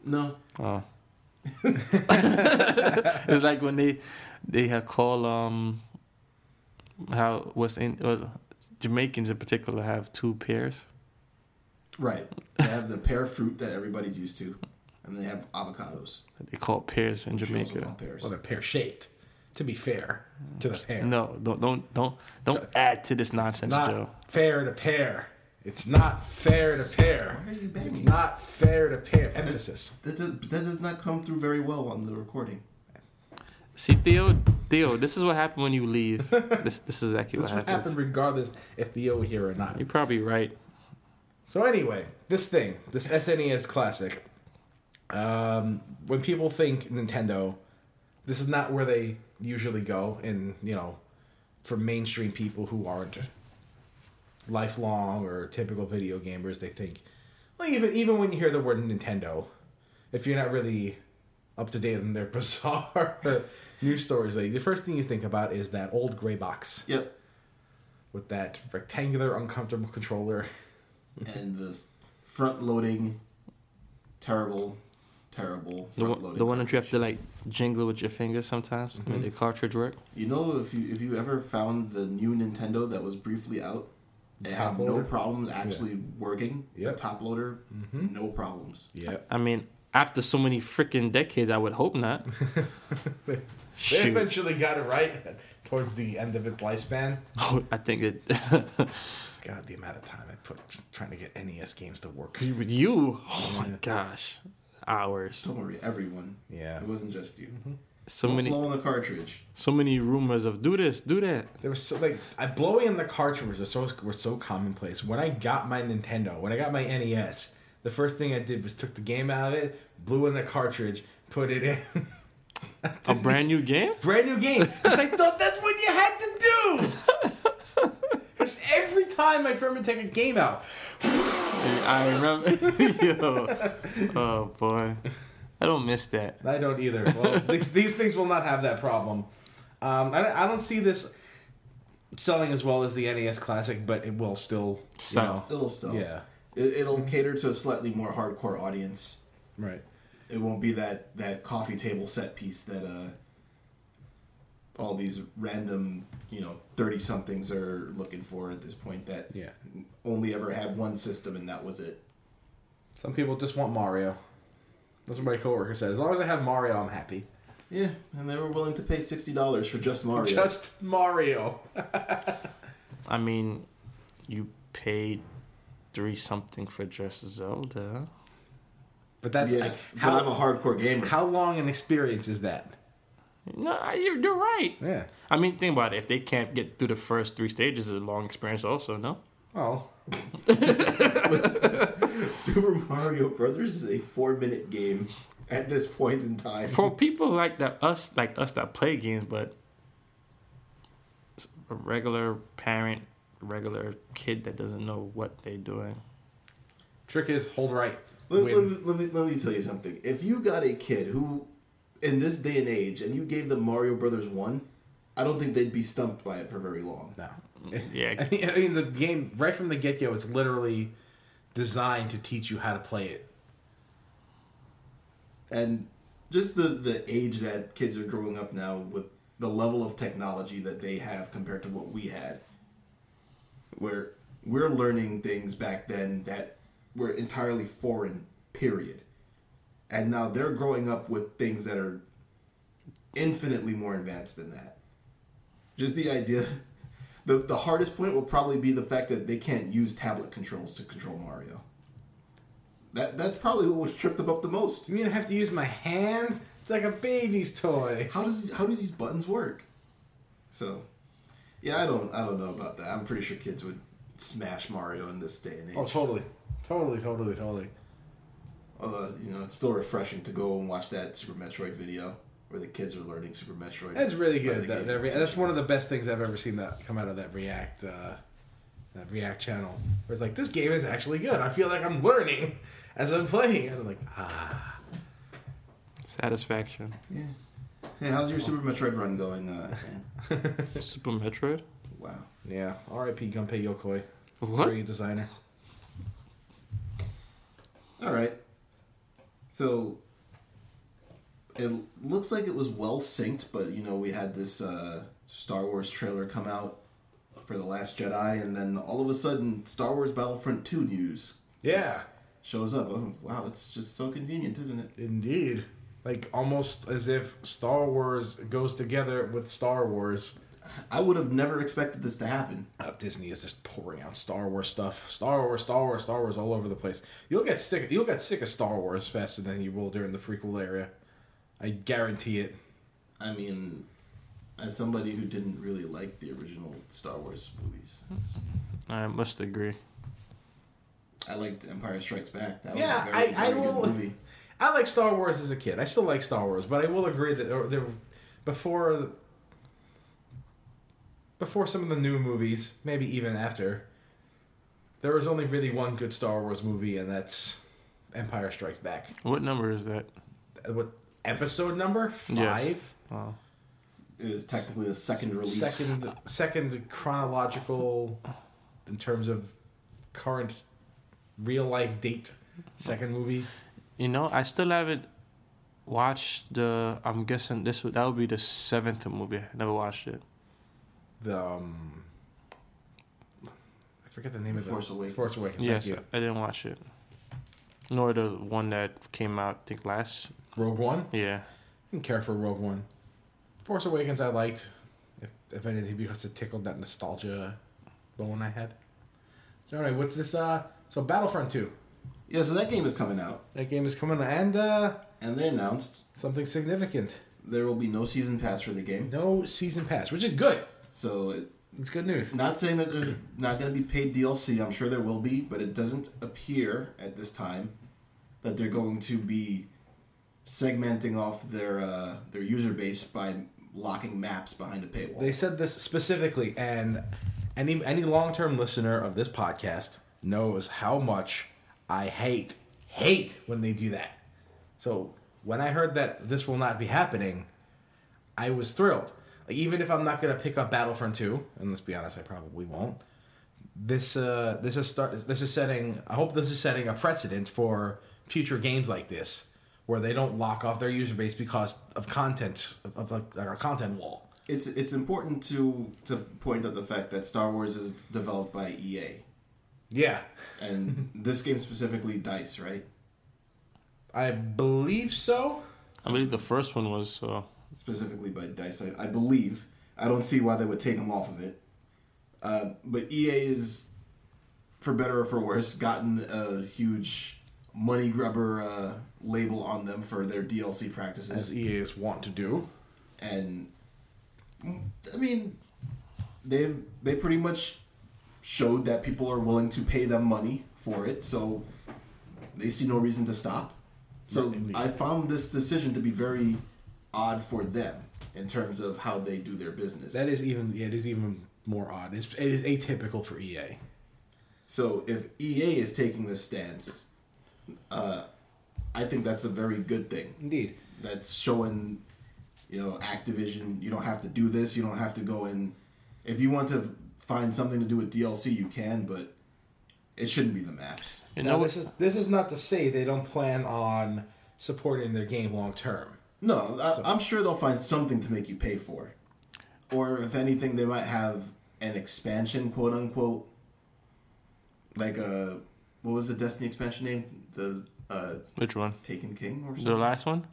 No, Oh. it's like when they they have call um how West in uh, Jamaicans in particular have two pairs. right. They have the pear fruit that everybody's used to, and they have avocados. They call pears in which are also Jamaica. called pears. Well, they're pear-shaped. To be fair to the pear. No, don't don't don't don't add to this nonsense, Not Joe. fair to pair. It's not fair to pair. Why are you begging It's not fair to pair. Emphasis. That does, that does not come through very well on the recording. See, Theo, Theo, this is what happened when you leave. This this is exactly This what would happens. happen regardless if Theo were here or not. You're probably right. So anyway, this thing, this SNES Classic. Um, when people think Nintendo, this is not where they usually go. In you know, for mainstream people who aren't lifelong or typical video gamers, they think. Well, even even when you hear the word Nintendo, if you're not really up to date on their bizarre news stories, like, the first thing you think about is that old gray box Yep. with that rectangular, uncomfortable controller. and the front loading, terrible terrible The one, the one that you have to like jingle with your fingers sometimes to make the cartridge work. You know, if you if you ever found the new Nintendo that was briefly out, it Top had no loader? problems actually working. Yep. The top loader, Mm-hmm. no problems. Yeah. I mean, after so many freaking decades, I would hope not. They Shoot. eventually got it right towards the end of its lifespan. Oh, I think it. God, the amount of time I put trying to get NES games to work. with you, oh my gosh, hours. Don't worry, everyone. Yeah. It wasn't just you. Mm-hmm. So Don't many, blow on the cartridge. so many rumors of do this, do that. There was so like I blowing in the cartridges were so were so commonplace. When I got my Nintendo, when I got my NES, the first thing I did was took the game out of it, blew in the cartridge, put it in. A brand new game. Brand new game. Because I thought that's what you had to do. Because every time my friend would take a game out, I remember. Yo, oh boy, I don't miss that. I don't either. Well, these, these things will not have that problem. Um, I, I don't see this selling as well as the NES Classic, but it will still. You Sell. know, It'll still. yeah. It, it'll cater to a slightly more hardcore audience. Right. It won't be that that coffee table set piece that uh all these random, you know, thirty somethings are looking for at this point that Yeah. only ever had one system and that was it. Some people just want Mario. That's what my coworker said. As long as I have Mario, I'm happy. Yeah, and they were willing to pay sixty dollars for just Mario. Just Mario. I mean, you paid three something for just Zelda. But that's yes, how, but I'm a hardcore gamer. how long an experience is that? No, you're, you're right. Yeah. I mean, think about it. If they can't get through the first three stages, it's a long experience. Also, no. Oh. Super Mario Brothers is a four minute game at this point in time. For people like that, us like us that play games, but a regular parent, regular kid that doesn't know what they're doing. Trick is hold right. Let, let me, let, me, let me tell you something. If you got a kid who, in this day and age, and you gave them Mario Brothers 1, I don't think they'd be stumped by it for very long. No. Yeah. I mean, I mean, the game right from the get go is literally designed to teach you how to play it. And just the, the age that kids are growing up now with the level of technology that they have compared to what we had, where we're learning things back then that were entirely foreign, period. And now they're growing up with things that are infinitely more advanced than that. Just the idea. The, the hardest point will probably be the fact that they can't use tablet controls to control Mario. That that's probably what was trip them up the most. You mean I have to use my hands? It's like a baby's toy. How does how do these buttons work? So, yeah, I don't I don't know about that. I'm pretty sure kids would smash Mario in this day and age. Oh, totally, totally, totally, totally. Although you know, it's still refreshing to go and watch that Super Metroid video where the kids are learning Super Metroid. That's really good. That, that re- that's one of the best things I've ever seen that come out of that React, uh, that React channel. Where it's like this game is actually good. I feel like I'm learning as I'm playing, and I'm like, ah. Satisfaction. Yeah. Hey, how's your Super Metroid run going? Uh, man? Super Metroid. wow. Yeah. R.I.P. Gunpei Yokoi, What? great designer. All right. So it looks like it was well synced, but you know we had this uh, Star Wars trailer come out for the Last Jedi, and then all of a sudden Star Wars Battlefront Two news Yeah. shows up. Oh, wow, that's just so convenient, isn't it? Indeed. Like almost as if Star Wars goes together with Star Wars. I would have never expected this to happen. Uh, Disney is just pouring out Star Wars stuff. Star Wars, Star Wars, Star Wars all over the place. You'll get sick. You'll get sick of Star Wars faster than you will during the prequel area. I guarantee it. I mean, as somebody who didn't really like the original Star Wars movies, I must agree. I liked Empire Strikes Back. That was Yeah, a very, I- I very good will- movie. I like Star Wars as a kid. I still like Star Wars, but I will agree that there, there before before some of the new movies, maybe even after, there was only really one good Star Wars movie, and that's Empire Strikes Back. What number is that? Uh, what episode number Yeah. five? Oh. It is technically the second release. Second, second chronological in terms of current real life date. Second movie. You know, I still haven't watched the. I'm guessing this would that would be the seventh movie. I never watched it. The um, I forget the name of Force the Awakens. Force Awakens. yes, Thank you. I didn't watch it. Nor the one that came out, I think last. Rogue One. Yeah. I Didn't care for Rogue One. Force Awakens I liked, if, if anything, because it tickled that nostalgia bone I had. So anyway, what's this? Uh, so Battlefront Two. Yeah, so that game is coming out, That game is coming, and uh, and they announced something significant. there will be no season pass for the game. No season pass, which is good. So, it, It's good news. not saying that there's not going to be paid DLC. I'm sure there will be, but it doesn't appear at this time that they're going to be segmenting off their uh, their user base by locking maps behind a paywall. They said this specifically, and any any long term listener of this podcast knows how much I hate hate when they do that. So when I heard that this will not be happening, I was thrilled. Like, even if I'm not gonna pick up Battlefront two, and let's be honest, I probably won't. This uh, this is start this is setting. I hope this is setting a precedent for future games like this, where they don't lock off their user base because of content of, of like, like a content wall. it's it's important to to point out the fact that Star Wars is developed by EA, Yeah, and this game specifically Dice, right? I believe so. I believe the first one was. Uh, Specifically by Dice, I, I believe. I don't see why they would take them off of it. Uh, but EA is, for better or for worse, gotten a huge money grubber uh, label on them for their DLC practices. As EA is want to do. and I mean, they they pretty much showed that people are willing to pay them money for it, so they see no reason to stop. So indeed. I found this decision to be very odd for them in terms of how they do their business. That is even yeah, it is even more odd. It's, it is atypical for EA. so if EA is taking this stance, uh, I think that's a very good thing. Indeed. that's showing you know activision you don't have to do this you don't have to go in if you want to find something to do with dlc you can but it shouldn't be the maps you know what? this is this is not to say they don't plan on supporting their game long term. No I, i'm sure they'll find something to make you pay for or if anything they might have an expansion quote unquote like a what was the destiny expansion name the uh Which one? taken king or The last one?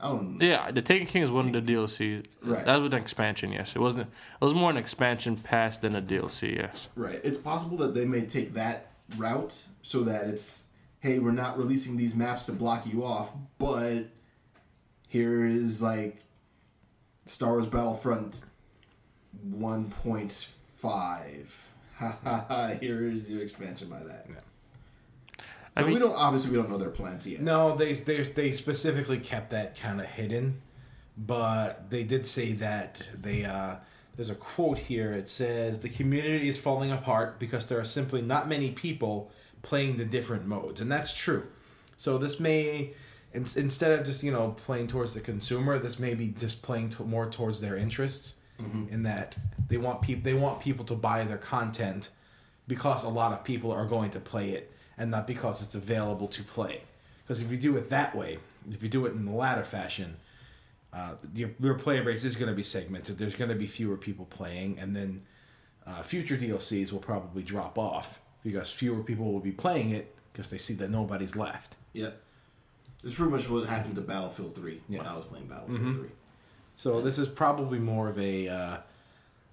i don't know Yeah, the Taken King is one of the DLC. Right. That was an expansion. Yes, it wasn't. It was more an expansion pass than a DLC. Yes. Right. It's possible that they may take that route so that it's, hey, we're not releasing these maps to block you off, but here is like Star Wars Battlefront 1.5. Ha ha ha. Here is your expansion by that. I So we mean- don't obviously we don't know their plans yet. No, they they they specifically kept that kind of hidden, but they did say that they uh, there's a quote here. It says the community is falling apart because there are simply not many people playing the different modes, and that's true. So this may in, instead of just you know playing towards the consumer, this may be just playing to, more towards their interests. In that they want people they want people to buy their content because a lot of people are going to play it and not because it's available to play. Because if you do it that way, if you do it in the latter fashion, uh, your, your player base is going to be segmented. There's going to be fewer people playing, and then uh, future DLCs will probably drop off because fewer people will be playing it because they see that nobody's left. Yeah. It's pretty much what happened to Battlefield 3 when Yeah. Mm-hmm. I was playing Battlefield 3. So this is probably more of a. Uh,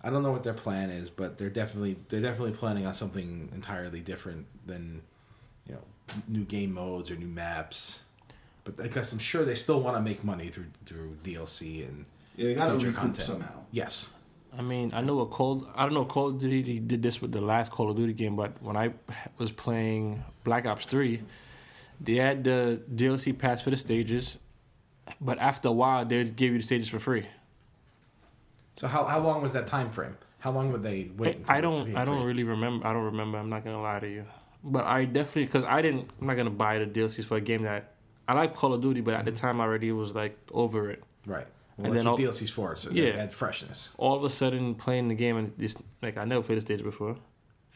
I don't know what their plan is, but they're definitely they're definitely planning on something entirely different than, you know, new game modes or new maps. But because I'm sure they still want to make money through through DLC and Yeah, they got to Future recoup content. somehow. yes, I mean, I know a Call. I don't know. Call of Duty did this with the last Call of Duty game, but when I was playing Black Ops Three, they had the DLC pass for the stages, but after a while, they would give you the stages for free. So how, how long was that time frame? How long would they wait? I don't. I don't free? really remember. I don't remember. I'm not gonna lie to you, but I definitely because I didn't. I'm not gonna buy the DLCs for a game that I like Call of Duty, but at the mm-hmm. time I already was like over it. Right. Well, And then all- DLC's for. It, so Yeah. add freshness. all of a sudden playing the game and this like I never played the stage before,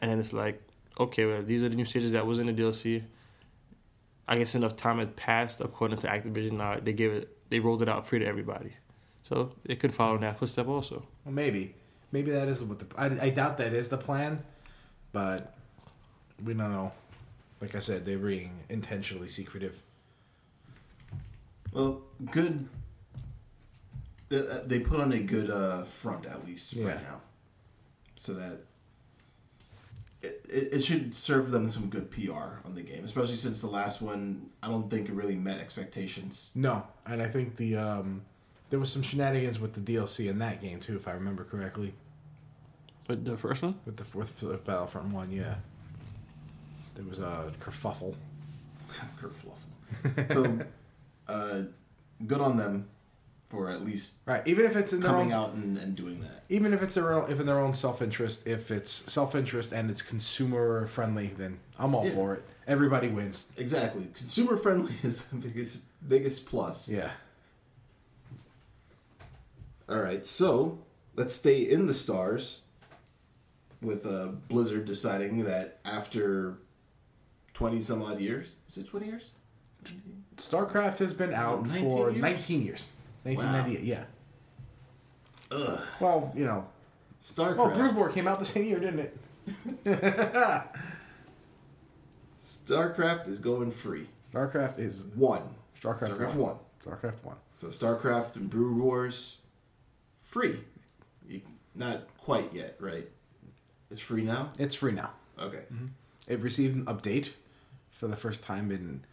and then it's like, okay, well these are the new stages that was in the DLC. I guess enough time had passed according to Activision. Now they gave it, they rolled it out free to everybody, so it could follow in that footstep also. Well, maybe, maybe that is what the. I, I doubt that is the plan, but we don't know. Like I said, they're being intentionally secretive. Well, good. They, they put on a good uh, front at least Yeah. right now, so that it, it, it should serve them some good PR on the game, especially since the last one I don't think it really met expectations. No, and I think the um, there was some shenanigans with the DLC in that game too, if I remember correctly. But the first one, With the fourth Battlefront one, yeah, there was a kerfuffle. Kerfluffle. so, uh, good on them for at least Right, even if it's in their coming own, out and, and doing that. even if it's their own, if in their own self interest, if it's self interest and it's consumer friendly, then I'm all Yeah. for it. Everybody wins. Exactly, consumer friendly is the biggest biggest plus. Yeah. All right, so let's stay in the stars with uh, Blizzard deciding that after 20 some odd years, is it 20 years? StarCraft has been out 19 for years? 19 years. 1998, yeah. Ugh. Well, you know. StarCraft. Well, Brood War came out the same year, didn't it? StarCraft is going free. StarCraft is One. StarCraft, StarCraft 1. one. StarCraft 1. So StarCraft and Brood Wars, free. You- Not quite yet, right? It's free now? It's free now. Okay. Mm-hmm. It received an update for the first time in,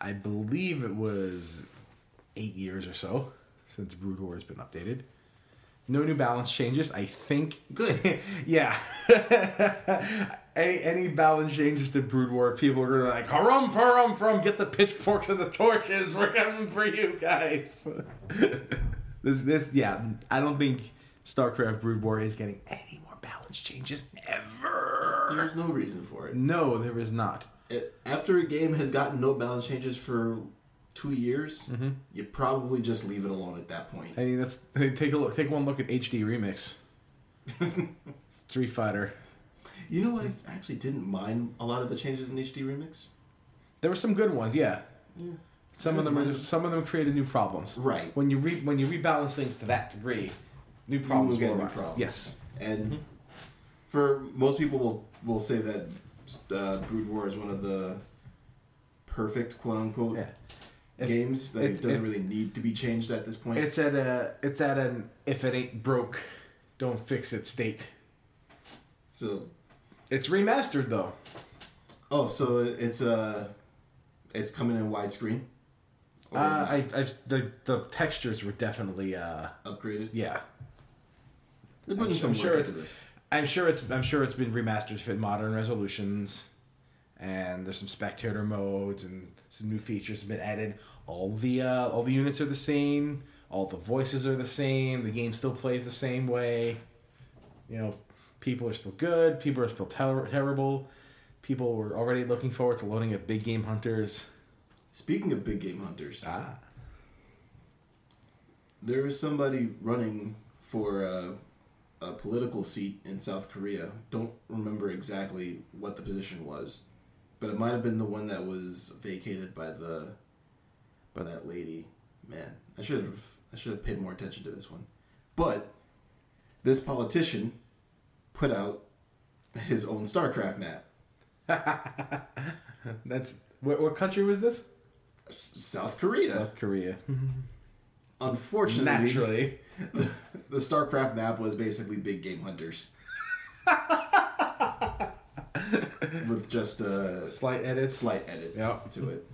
I believe it was eight years or so since Brood War has been updated. No new balance changes. I think. Good. yeah. any any balance changes to Brood War, people are gonna like harum harum from get the pitchforks and the torches. We're coming for you guys. this this yeah. I don't think StarCraft Brood War is getting any more balance changes ever. There's no reason for it. No, there is not. It- After a game has gotten no balance changes for two years, Mm-hmm. you probably just leave it alone at that point. I mean, that's take a look. Take one look at HD Remix. Street Fighter. You know, what? I actually didn't mind a lot of the changes in HD Remix. There were some good ones, yeah. Yeah. Some of them are just, some of them created new problems. Right. When you re, when you rebalance things to that degree, new problems get will new arise. problems. Yes. And for most people will will say that uh, Brood War is one of the perfect quote unquote Yeah. If- games that it doesn't it- really need to be changed at this point. It's at a it's at an if it ain't broke, don't fix it state. so It's remastered though. oh, so it's uh it's coming in widescreen. Uh, I, I the the textures were definitely uh upgraded. yeah. They're putting I'm some sure work into this. I'm sure it's I'm sure it's been remastered to fit modern resolutions, and there's some spectator modes and some new features have been added. All the uh, all the units are the same. All the voices are the same. The game still plays the same way. You know, people are still good. People are still ter- terrible. People were already looking forward to loading at Big Game Hunters. Speaking of big game hunters, Ah, there is somebody running for uh, a political seat in South Korea. Don't remember exactly what the position was, but it might have been the one that was vacated by the by that lady. Man, I should have I should have paid more attention to this one. But this politician put out his own StarCraft map. that's what, what country was this? South Korea. South Korea. Unfortunately, Naturally. the StarCraft map was basically big game hunters. With just a Slight edit, slight edit Yep. to it.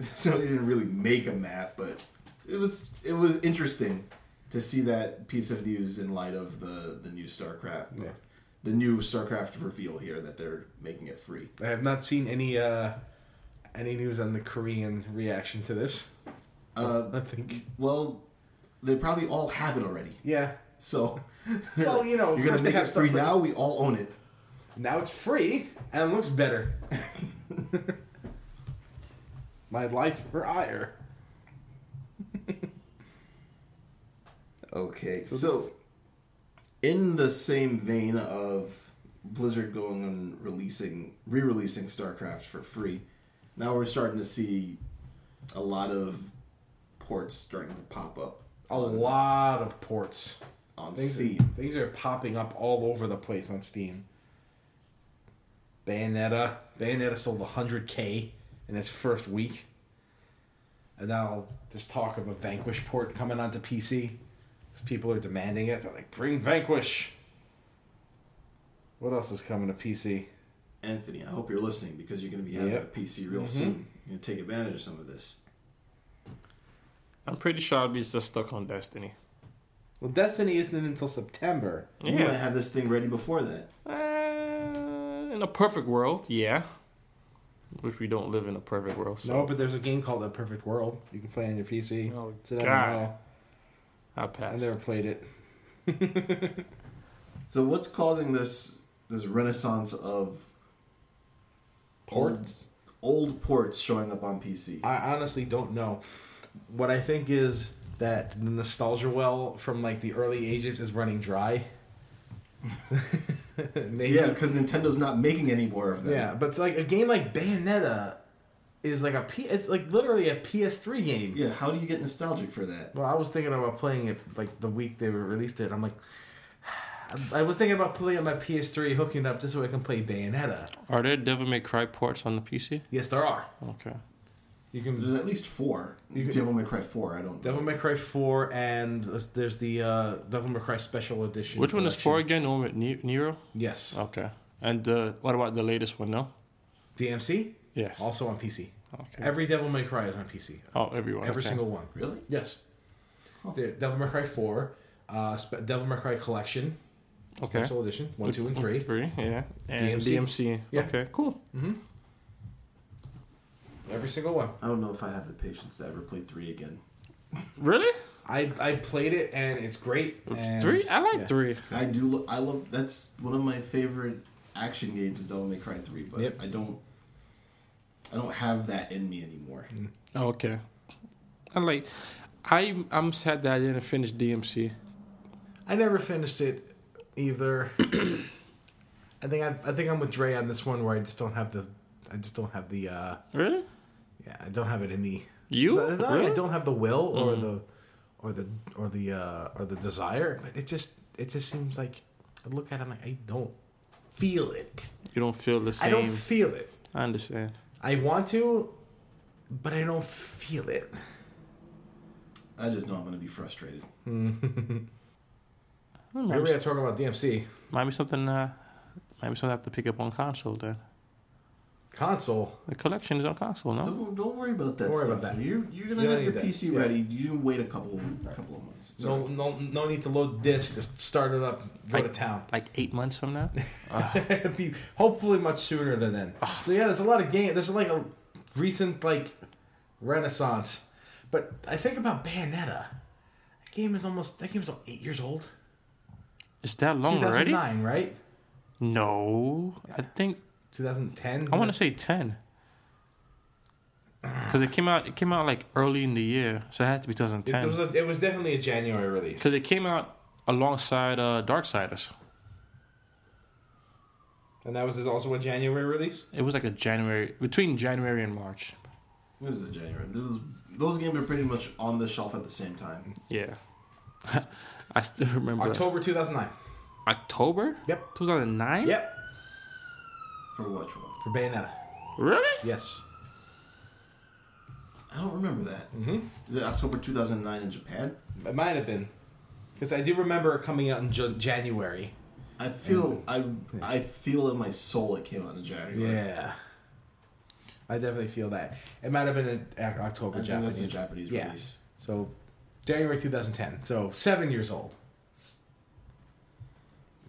So they didn't really make a map, but it was it was interesting to see that piece of news in light of the the new StarCraft, Yeah. the new StarCraft reveal here that they're making it free. I have not seen any uh, any news on the Korean reaction to this. Uh, I think. well, they probably all have it already. Yeah. So, Well, you know, you're gonna make it free now. We all own it. Now it's free and looks better. My life for Aiur. Okay, So so, this in the same vein of Blizzard going and releasing, re-releasing StarCraft for free, now we're starting to see a lot of ports starting to pop up A lot of ports. on Things Steam. Things are popping up all over the place on Steam. Bayonetta. Bayonetta sold 100k in its first week. And now there's talk of a Vanquish port coming onto PC. Because people are demanding it. They're like, bring Vanquish. What else is coming to PC? Anthony, I hope you're listening because you're going to be having Yep. a PC real soon. You're going to take advantage of some of this. I'm pretty sure I'll be just stuck on Destiny. Well, Destiny isn't until September. You might have this thing ready before that. Uh, in a perfect world, yeah. Which we don't live in a perfect world. So No, but there's a game called A Perfect World. You can play on your PC. Oh, It's an God. I'll I never played it. So what's causing this this renaissance of Ports? old, old ports showing up on PC? I honestly don't know. What I think is that the nostalgia well from like the early ages is running dry. Maybe. yeah, because Nintendo's not making any more of them. Yeah, but it's like a game like Bayonetta is like a P. It's like literally a PS3 game. Yeah, how do you get nostalgic for that? Well, I was thinking about playing it like the week they released it. I'm like, I was thinking about putting it on my PS3, hooking it up just so I can play Bayonetta. Are there Devil May Cry ports on the PC? Yes, there are. Okay. You can There's at least four. You can- Devil May Cry 4, I don't Devil May Cry 4 and there's- there's the uh, Devil May Cry Special Edition. Which one is four again? The one with Ne- Nero? Yes. Okay. And uh, what about the latest one? No. DMC Yes. also on PC. Okay. Every Devil May Cry is on PC. Oh, everyone. Every okay. single one. Really? Yes. Huh. The Devil May Cry 4, uh, Spe- Devil May Cry Collection, Okay. Special Edition, 1, 2, and 3. Three, yeah. And DMC. DMC. Yeah. Okay, cool. Mm-hmm. Every single one. I don't know if I have the patience to ever play 3 again. Really? I, I played it and it's great. And, three? I like yeah. three. I do. Lo- I love. That's one of my favorite action games is Devil May Cry 3, but Yep. I don't. I don't have that in me anymore. Oh, okay. I like. I I'm sad that I didn't finish DMC. I never finished it either. I think I, I think I'm with Dre on this one where I just don't have the I just don't have the uh Really? Yeah I don't have it in me. You? It's not like I Really? don't have the will or the or the or the uh or the desire, but it just it just seems like I look at it I'm like I don't feel it. You don't feel the same. I don't feel it. I understand. I want to, but I don't feel it. I just know I'm going to be frustrated. Maybe Maybe, we gotta talk about DMC might be something. Uh, maybe something I have to pick up on console then. Console. The collection is on console, no? Don't, don't worry about that Don't worry stuff. about that. You're you're gonna You have your need that. PC Yeah. ready. You can wait a couple couple of months. It's No, alright. no, no need to load the disc. Just start it up. Go to town. Like eight months from now. Be hopefully much sooner than then. Ah. So yeah, there's a lot of game. There's like a recent like renaissance. But I think about Bayonetta. That game is almost that game is eight years old. Is that long already? Nine, right? No, I think 2010. I want to say ten. Because it came out, it came out like early in the year, so it had to be It, was 2010. a, it was definitely a January release. Because it came out alongside uh, Darksiders. and that was also a January release. It was like a January between January and March. It was the January. Those those games are pretty much on the shelf at the same time. Yeah, I still remember October 2009. October. Yep. 2009. Yep. For which one? For Bayonetta. Really? Yes. I don't remember that. Mm-hmm. Is it October 2009 in Japan? It might have been. Because I do remember it coming out in J- January. I feel I I feel in my soul it came out in January. Yeah. I definitely feel that. It might have been in Oc- I October think Japanese. that's a Japanese Yeah. release. So, January 2010. So, seven years old.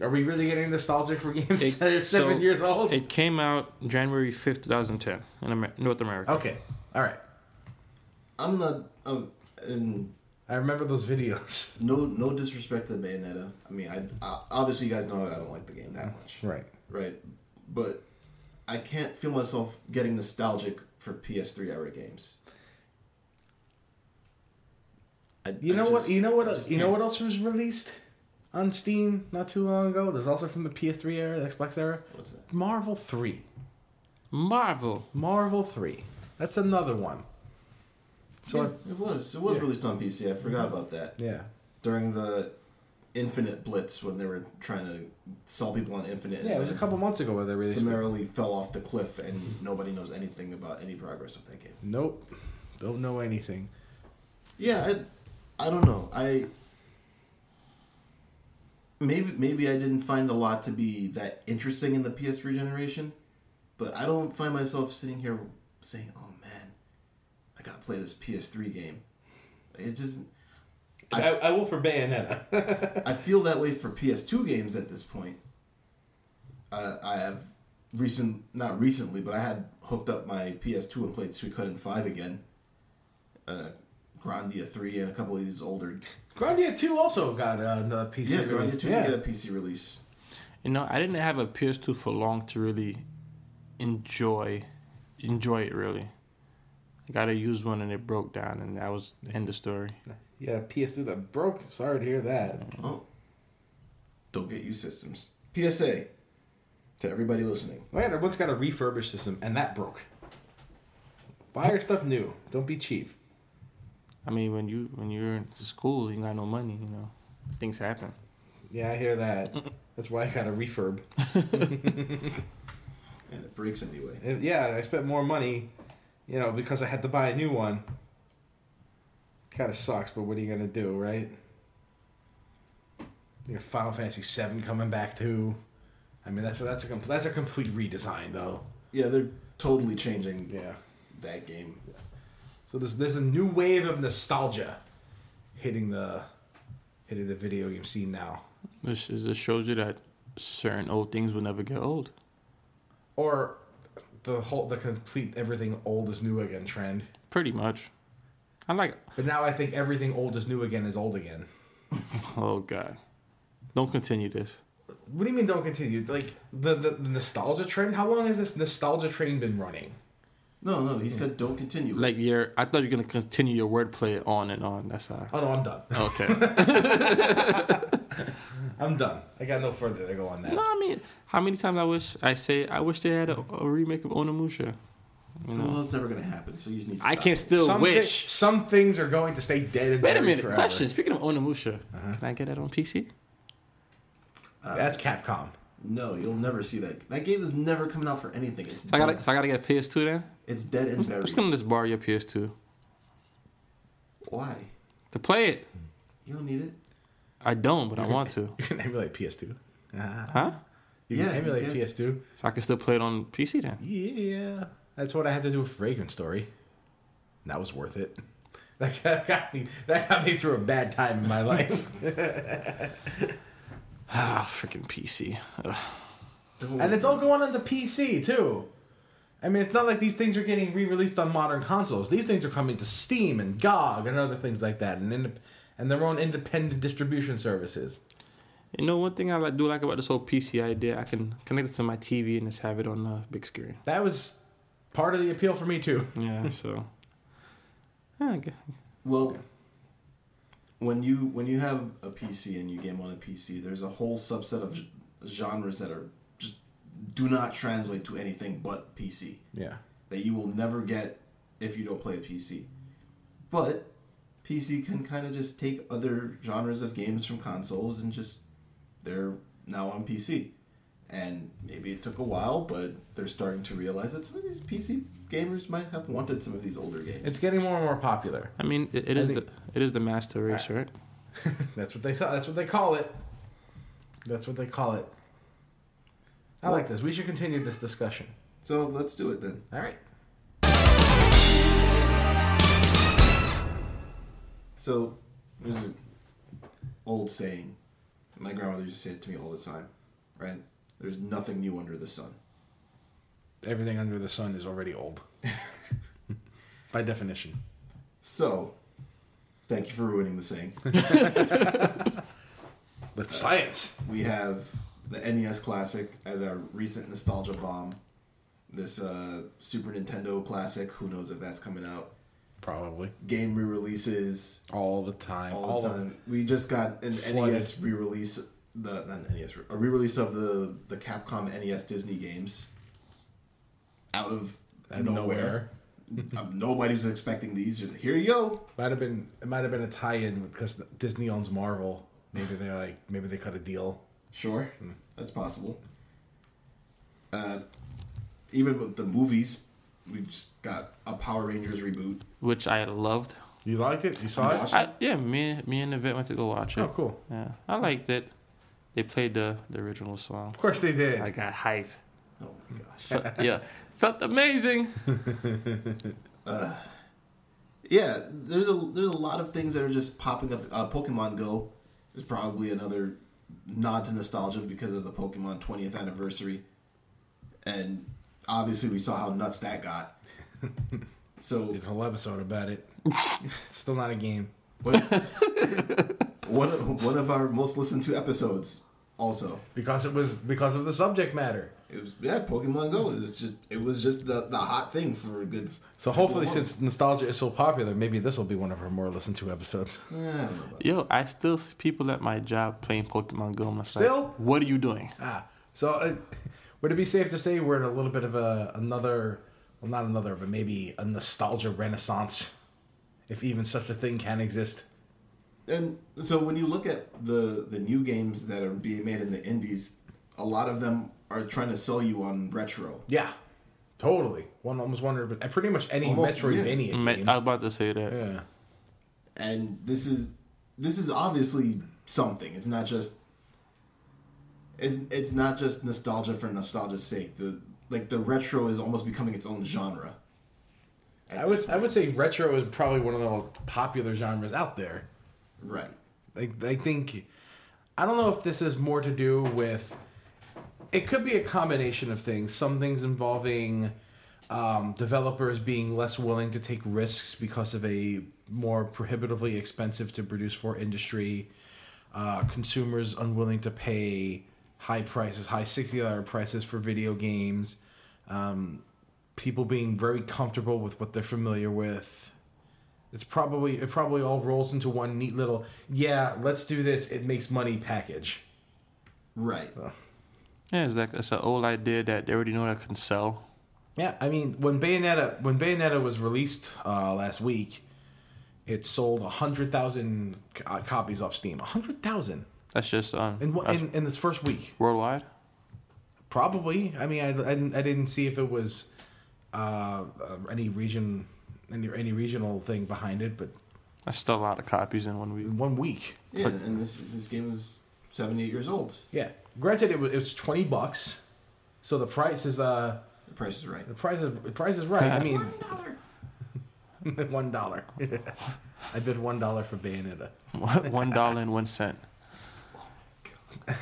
Are we really getting nostalgic for games It- that are seven so years old? It came out January 5th, 2010 in Amer- North America. okay. All right. I'm not. Um, and I remember those videos. no no disrespect to Bayonetta. I mean, I, I obviously you guys know I don't like the game that much, Right. right? But I can't feel myself getting nostalgic for PS3 era games. I, You I know just- what? You know I what? just Else, you know what else was released on Steam not too long ago? There's also from the PS3 era, the Xbox era. What's that? Marvel 3. Marvel. Marvel 3. That's another one. So yeah, it was. It was Yeah. released on PC. I forgot about that yeah. during the Infinite Blitz when they were trying to sell people on Infinite. Yeah, it was a couple months ago where they released it. Summarily fell off the cliff, and nobody knows anything about any progress of that game. Nope. Don't know anything. Yeah, I, I don't know. I maybe maybe I didn't find a lot to be that interesting in the PS3 generation, but I don't find myself sitting here saying, "Oh man, I gotta play this PS3 game." It just I, I will for Bayonetta. I feel that way for PS2 games at this point. Uh, I have recent, not recently, but I had hooked up my PS2 and played Suikoden 5 again. Uh, Grandia 3 and a couple of these older. Grandia 2 also got uh, another PC Yeah, release. Grandia 2 yeah. did get a PC release. You know, I didn't have a PS2 for long to really enjoy enjoy it. Really, I got to use one and it broke down, and that was the end of story. Yeah, PS2 that broke. Sorry to hear that. Oh. Don't get you systems. PSA to everybody listening. Man, everyone's got a refurbished system, and that broke. Buy your stuff new. Don't be cheap. I mean, when you when you're in school, you got no money. You know, things happen. Yeah, I hear that. That's why I got a refurb. And it breaks anyway. And yeah, I spent more money, you know, because I had to buy a new one. Kind of sucks, but what are you gonna do, right? You got Final Fantasy VII coming back too. I mean, that's a, that's a com- that's a complete redesign, though. Yeah, they're totally changing Yeah. that game. So there's there's a new wave of nostalgia hitting the hitting the video game scene now. This is just shows you that certain old things will never get old. Or the whole the complete everything old is new again trend. Pretty much. I like. It. But now I think everything old is new again is old again. Oh God, don't continue this. What do you mean don't continue? Like the, the, the nostalgia trend? How long has this nostalgia train been running? No, no, he hmm. said don't continue. Like you're, I thought you're gonna continue your wordplay on and on. That's how. Oh no, I'm done. Okay. I'm done. I got no further to go on that. no, I mean, how many times I wish I say I wish they had a, a remake of Onimusha. You know, well, it's never gonna happen. So you just need. To I can it. still Some, thi- wish. some things are going to stay dead and Wait a buried minute. forever. Question. Speaking of Onimusha, uh-huh. can I get that on PC? That's Capcom. No, you'll never see that. That game is never coming out for anything. It's So I gotta, so I gotta get a PS2 then. It's dead and I'm buried. just gonna just borrow your PS2 Why? to play it. You don't need it. I don't, but I want to. You can emulate PS2. Ah. Huh? You Yeah, can you emulate can. PS2. So I can still play it on PC then. Yeah, that's what I had to do with Vagrant Story. That was worth it. That got- got me. That got me through a bad time in my life. Ah, freaking PC. Ugh. And it's all going on the PC too. I mean, it's not like these things are getting re-released on modern consoles. These things are coming to Steam and GOG and other things like that, and indep- and their own independent distribution services. You know, one thing I do like about this whole PC idea, I can connect it to my TV and just have it on the big screen. That was part of the appeal for me too. Yeah, so. Yeah, Well, when you when you have a PC and you game on a PC, there's a whole subset of genres that are just do not translate to anything but PC Yeah. that you will never get if you don't play a PC. But PC can kind of just take other genres of games from consoles and just they're now on PC. And maybe it took a while, but they're starting to realize that some of these PC gamers might have wanted some of these older games. It's getting more and more popular. I mean, it, it I is think- the it is the master race, right? That's what they saw. That's what they call it. That's what they call it. I like this. We should continue this discussion. so let's do it then. All right. So there's an old saying. My grandmother used to say it to me all the time, right? There's nothing new under the sun. Everything under the sun is already old. By definition. So, thank you for ruining the saying. But science. we have the NES Classic as our recent nostalgia bomb. This uh, Super Nintendo Classic, who knows if that's coming out. Probably. Game re-releases All the time. all, the time. We just got an Flooded. NES re-release, the not NES, a re-release of the the Capcom NES Disney games. Out of Out of nowhere. nowhere. um, nobody was expecting these. Here you go. Might have been it might have been a tie-in because Disney owns Marvel. Maybe they're like maybe they cut a deal. Sure, that's possible. Uh, even with the movies, we just got a Power Rangers reboot. which I loved. You liked it? You saw I it? I, yeah, me me and the vet went to go watch it. Oh, cool. Yeah, I liked it. They played the the original song. Of course they did. I got hyped. Oh my gosh. Felt- yeah, felt amazing. Yeah, there's a there's a lot of things that are just popping up. Uh, Pokemon Go is probably another nod to nostalgia because of the Pokemon 20th anniversary, and obviously we saw how nuts that got. So Did a whole episode about it. Still not a game. What, one of, one of our most listened to episodes also. Because it was because of the subject matter. It was yeah, Pokemon Go. It was just it was just the, the hot thing for a good. So hopefully, since nostalgia is so popular, maybe this will be one of our more listened to episodes. months. Eh, I don't know about Yo, I still see people at my job playing Pokemon Go. I'm just like, Still? what are you doing? Ah, so uh, would it be safe to say we're in a little bit of a another, well, not another, but maybe a nostalgia renaissance, if even such a thing can exist? and so when you look at the the new games that are being made in the indies, a lot of them are trying to sell you on retro. Yeah, totally. One almost wondered, but pretty much any Almost, Metroidvania Ma- game. I was about to say that. yeah, And this is this is obviously something. It's not just it's, it's not just nostalgia for nostalgia's sake. The like the retro is almost becoming its own genre. I would I would say retro is probably one of the most popular genres out there. Right. I, I think I don't know if this is more to do with it could be a combination of things some things involving um, developers being less willing to take risks because of a more prohibitively expensive to produce for industry uh, consumers unwilling to pay high prices high $60 prices for video games um, people being very comfortable with what they're familiar with. It's probably it probably all rolls into one neat little yeah let's do this it makes money package. Right. Yeah, it's like it's an old idea that they already know that can sell. yeah i mean when bayonetta when bayonetta was released uh, last week it sold 100000 uh, copies off steam. 100000 That's just um in, one- that's in, in this first week. worldwide. probably. I mean i, I, I didn't see if it was uh, uh, any region any, any regional thing behind it but That's still a lot of copies in one week. one week Yeah, and this this game is seven eight years old. yeah granted it was, it was 20 bucks so the price is uh The price is right. The price is the price is right. I mean, one dollar. I bid one dollar for Bayonetta. one dollar and one cent. Uh,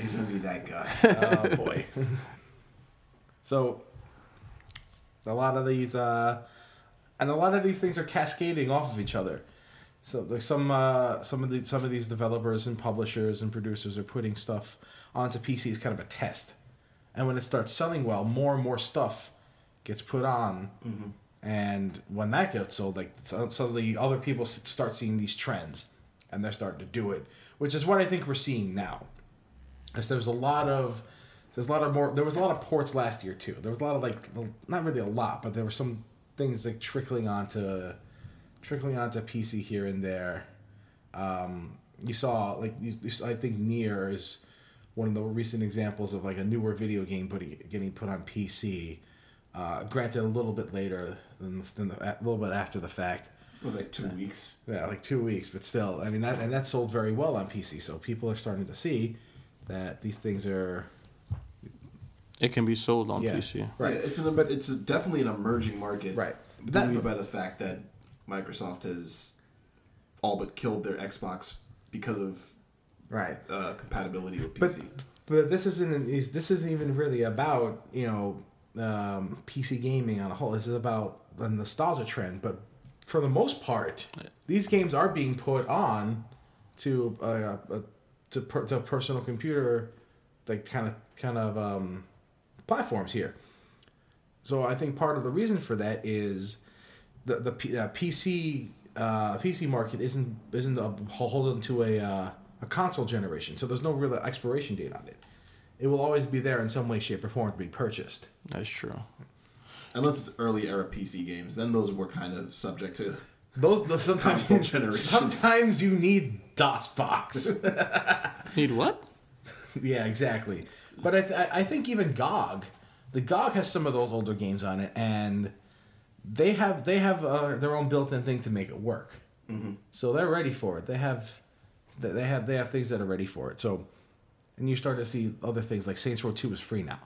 he's gonna be that guy. Oh boy. so, a lot of these, uh, and a lot of these things are cascading off of each other. So there's some uh, some of these some of these developers and publishers and producers are putting stuff onto PC as kind of a test, and when it starts selling well, more and more stuff gets put on, and when that gets sold, like suddenly other people start seeing these trends, and they're starting to do it, which is what I think we're seeing now. Because there's a lot of there's a lot of more there was a lot of ports last year too. There was a lot of like not really a lot, but there were some things like trickling onto trickling onto PC here and there. Um, you saw like you, you, I think Nier is one of the recent examples of like a newer video game putting getting put on PC. Uh, granted, a little bit later than, than the, a little bit after the fact. With like two weeks. Yeah, like two weeks, but still, I mean that and that sold very well on PC. So people are starting to see that these things are It can be sold on Yeah. PC. Right. Yeah, it's an it's a, definitely an emerging market. Right. That- Buoyed by the fact that Microsoft has all but killed their Xbox because of right. uh, compatibility with PC. but this isn't is this isn't even really about you know um, PC gaming on a whole. This is about the nostalgia trend. But for the most part, these games are being put on to uh, uh, to per, to personal computer like kind of kind of um, platforms here. So I think part of the reason for that is the the P, uh, PC uh, PC market isn't isn't beholden to a uh, a console generation, so there's no real expiration date on it. It will always be there in some way, shape, or form to be purchased. That's true. unless it's early era PC games, then those were kind of subject to. Those, those sometimes Console generations. sometimes you need DOSBox. Need what? yeah, exactly. But I, th- I think even GOG, the GOG has some of those older games on it, and they have they have uh, their own built-in thing to make it work. So they're ready for it. They have they they have they have things that are ready for it. So, and you start to see other things like Saints Row Two is free now.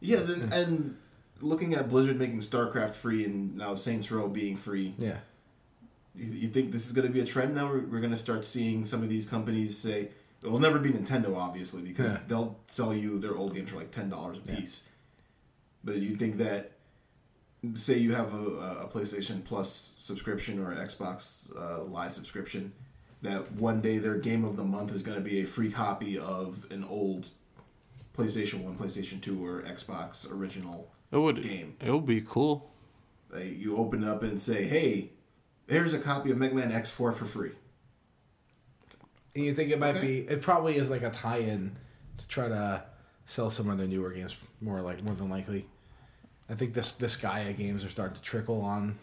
Yeah, then, and looking at Blizzard making StarCraft free and now Saints Row being free, Yeah. you, you think this is going to be a trend now? We're, we're going to start seeing some of these companies say it will never be Nintendo, obviously, because Yeah. they'll sell you their old games for like ten dollars a piece. But you think that, say, you have a, a PlayStation Plus subscription or an Xbox uh, Live subscription, that one day their game of the month is going to be a free copy of an old PlayStation One, PlayStation Two, or Xbox original It would. game. It would be cool. Like, you open up and say, "Hey, here's a copy of Mega Man X4 for free." And you think it might Okay. be? It probably is like a tie-in to try to sell some of their newer games more like more than likely. I think this this Gaia games are starting to trickle on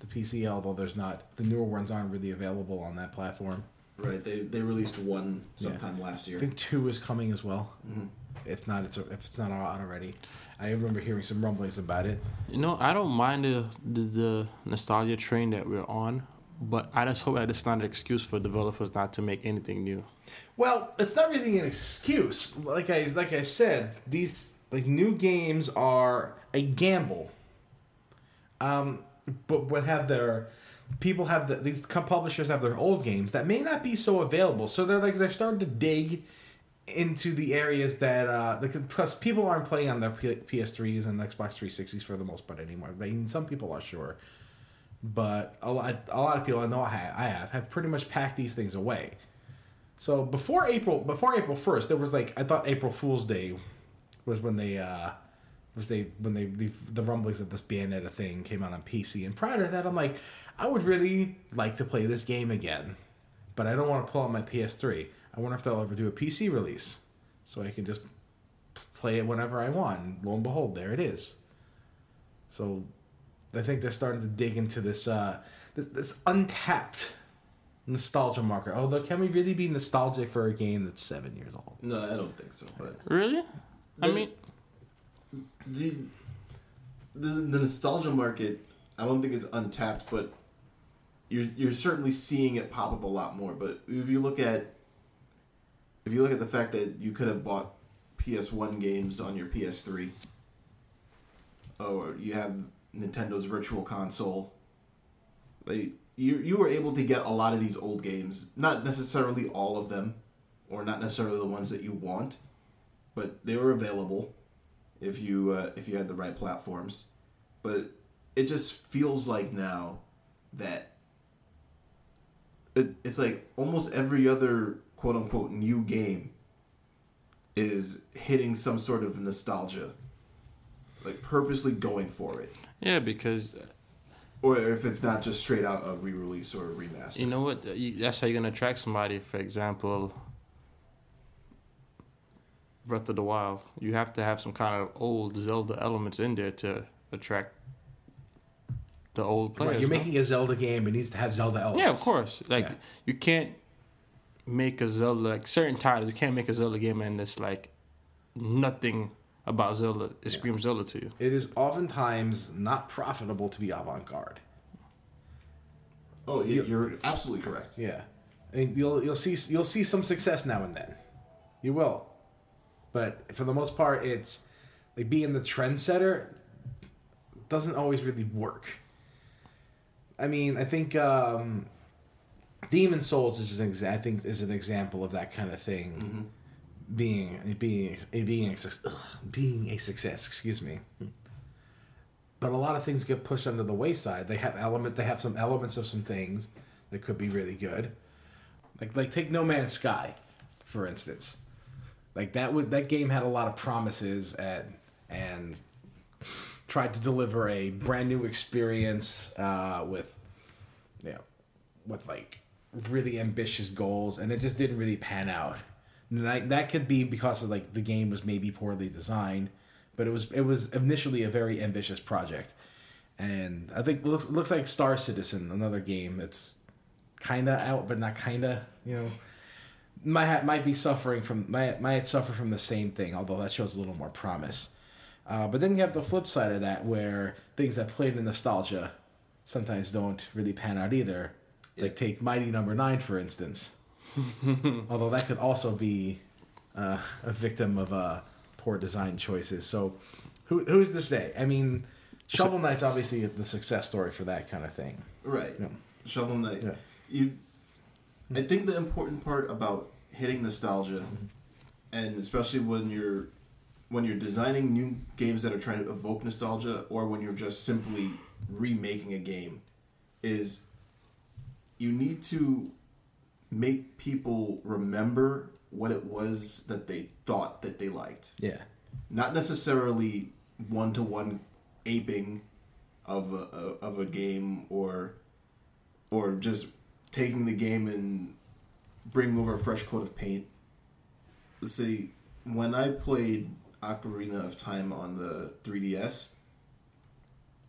the PC, although there's not the newer ones aren't really available on that platform. Right? They they released one sometime last year. I think two is coming as well. Mm-hmm. If not, it's if it's not out already. I remember hearing some rumblings about it. You know, I don't mind the, the the nostalgia train that we're on, but I just hope that it's not an excuse for developers not to make anything new. Well, it's not really an excuse. Like I like I said, these like new games are a gamble. Um, but what have their people have the, these publishers have their old games that may not be so available. So they're like they're starting to dig into the areas that uh because people aren't playing on their P- PS3s and Xbox 360s for the most part anymore. I mean, some people are sure, but a lot a lot of people I know I have, I have have pretty much packed these things away. So before April, before April first, there was like I thought April Fool's Day was when they uh was they when they the, the rumblings of this Bayonetta thing came out on PC. And prior to that, I'm like, I would really like to play this game again, but I don't want to pull out my PS3. I wonder if they'll ever do a PC release, so I can just play it whenever I want. And lo and behold, there it is. So I think they're starting to dig into this uh this, this untapped nostalgia marker. Although, can we really be nostalgic for a game that's seven years old? No, I don't think so. But Really? I mean, the the, the nostalgia market, I don't think is untapped, but you're you're certainly seeing it pop up a lot more. But if you look at if you look at the fact that you could have bought PS1 games on your PS3, or you have Nintendo's Virtual Console, you you were able to get a lot of these old games, not necessarily all of them, or not necessarily the ones that you want, but they were available if you uh, if you had the right platforms. But it just feels like now that it, it's like almost every other quote unquote new game is hitting some sort of nostalgia, like purposely going for it, yeah, because uh, or if it's not just straight out a re-release or a remaster. you know what? Uh, that's how you're gonna attract somebody. For example, Breath of the Wild. You have to have some kind of old Zelda elements in there to attract the old players. Right, you're no? making a Zelda game. It needs to have Zelda elements. Yeah, of course. Like Yeah. you can't make a Zelda like certain titles. You can't make a Zelda game and it's like nothing about Zelda. It screams Zelda to you. It is oftentimes not profitable to be avant-garde. oh, yeah, you're absolutely correct. Yeah, I mean, you'll you'll see you'll see some success now and then. You will, but for the most part, it's like being the trendsetter doesn't always really work. I mean, I think um, Demon's Souls is an exa- I think is an example of that kind of thing. Being being being a, ugh, being a success, excuse me. But a lot of things get pushed under the wayside. They have element. They have some elements of some things that could be really good. Like like take No Man's Sky, for instance. Like that would that game had a lot of promises and and tried to deliver a brand new experience uh, with you know with like really ambitious goals and it just didn't really pan out. That, that could be because of like the game was maybe poorly designed, but it was it was initially a very ambitious project, and I think it looks looks like Star Citizen, another game that's kind of out but not kind of you know might might be suffering from might might suffer from the same thing, although that shows a little more promise. Uh, but then you have the flip side of that, where things that played in nostalgia sometimes don't really pan out either. Like take Mighty Number Nine for instance. although that could also be uh, a victim of uh, poor design choices. So, who who's to say? I mean, Shovel Knight's obviously the success story for that kind of thing. Right. Yeah. Shovel Knight. Yeah. You. I think the important part about hitting nostalgia, and especially when you're when you're designing new games that are trying to evoke nostalgia, or when you're just simply remaking a game, is you need to make people remember what it was that they thought that they liked Yeah. not necessarily one to one aping of a, of a game or or just taking the game and bringing over a fresh coat of paint. See, when I played Ocarina of Time on the 3DS,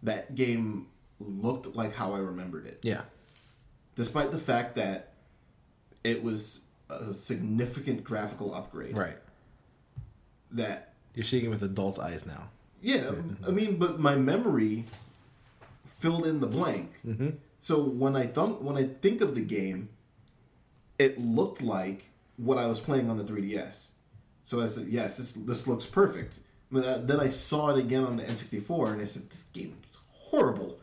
that game looked like how I remembered it Yeah. despite the fact that it was a significant graphical upgrade. Right. That You're seeing it with adult eyes now. yeah, I mean, but my memory filled in the blank. Mm-hmm. So when I thunk when I think of the game, it looked like what I was playing on the 3DS. So I said, yes, this this looks perfect. But uh, then I saw it again on the N64, and I said, this game is horrible.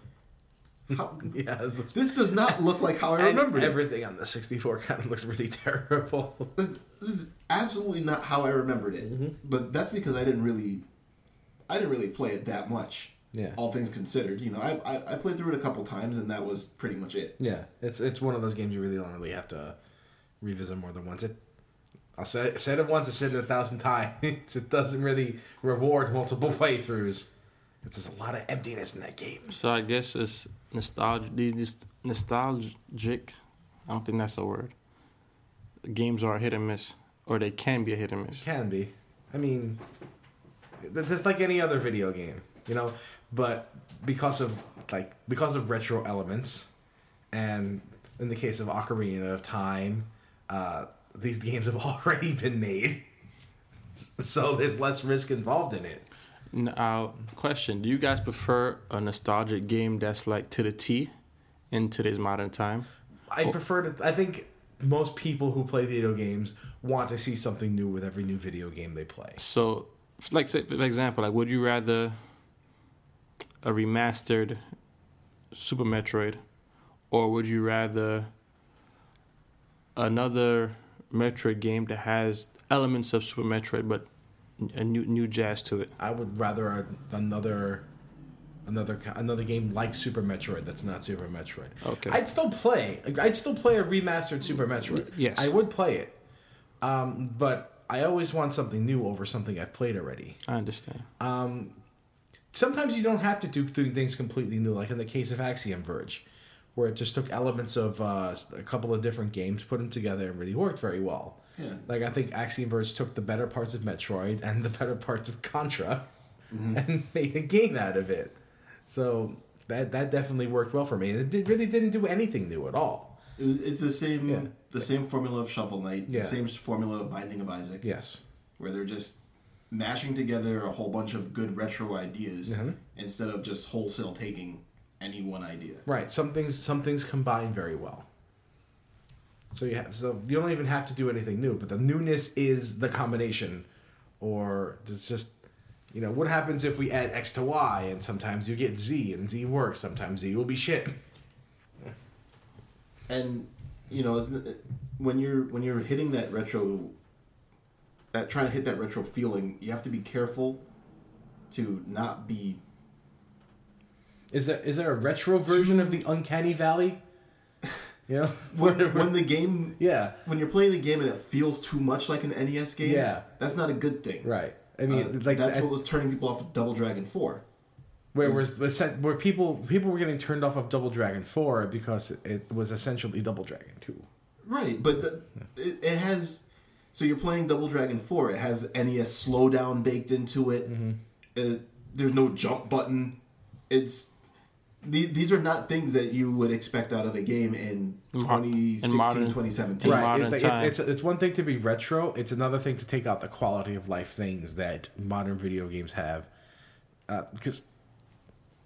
How, Yeah. this does not look like how I remember it. everything on the 64 kind of looks really terrible. this is absolutely not how I remembered it. Mm-hmm. But that's because I didn't really, I didn't really play it that much. Yeah. All things considered, you know, I, I I played through it a couple times and that was pretty much it. Yeah, it's it's one of those games you really don't really have to revisit more than once. It, I'll say it, said it once, I said it a thousand times. it doesn't really reward multiple playthroughs. It's just a lot of emptiness in that game. So I guess it's nostalgic. These nostalgic. I don't think that's a word. Games are a hit and miss, or they can be a hit and miss. Can be. I mean, just like any other video game, you know. But because of like because of retro elements, and in the case of Ocarina of Time, uh, these games have already been made, so there's less risk involved in it. Now, uh, question: Do you guys prefer a nostalgic game that's like to the T in today's modern time? I prefer to. I think most people who play video games want to see something new with every new video game they play. So, like, say, for example, like, would you rather a remastered Super Metroid, or would you rather another Metroid game that has elements of Super Metroid but a new new jazz to it? I would rather a, another another another game like Super Metroid that's not Super Metroid. Okay. I'd still play. I'd still play a remastered Super Metroid. yes. I would play it. Um, but I always want something new over something I've played already. I understand. Sometimes you don't have to do doing things completely new, like in the case of Axiom Verge, where it just took elements of uh, a couple of different games, put them together, and really worked very well. Yeah. Like I think Axiom Verge took the better parts of Metroid and the better parts of Contra, and made a game out of it. So that that definitely worked well for me. It did, really didn't do anything new at all. It was, it's the same Yeah. the same formula of Shovel Knight, Yeah. the same formula of Binding of Isaac, Yes. where they're just mashing together a whole bunch of good retro ideas Mhm. instead of just wholesale taking any one idea. Right. Some things some things combine very well. So you have, so you don't even have to do anything new, but the newness is the combination, or it's just you know what happens if we add X to Y, and sometimes you get Z, and Z works. Sometimes Z will be shit. and you know it, when you're when you're hitting that retro that trying to hit that retro feeling you have to be careful to not be Is there is there a retro version of the Uncanny Valley? You know, when, when the game yeah, when you're playing a game and it feels too much like an NES game Yeah. that's not a good thing right. I mean, mean, like that's I- what was turning people off of Double Dragon 4 Where was the set where people people were getting turned off of Double Dragon Four because it was essentially Double Dragon Two. right but the- it, it has so you're playing Double Dragon 4 it has NES slowdown baked into it Uh, there's no jump button. It's these, these are not things that you would expect out of a game in In 2016, in modern- 2017. right. modern It's, time. it's, it's it's one thing to be retro. It's another thing to take out the quality of life things that modern video games have. Uh, because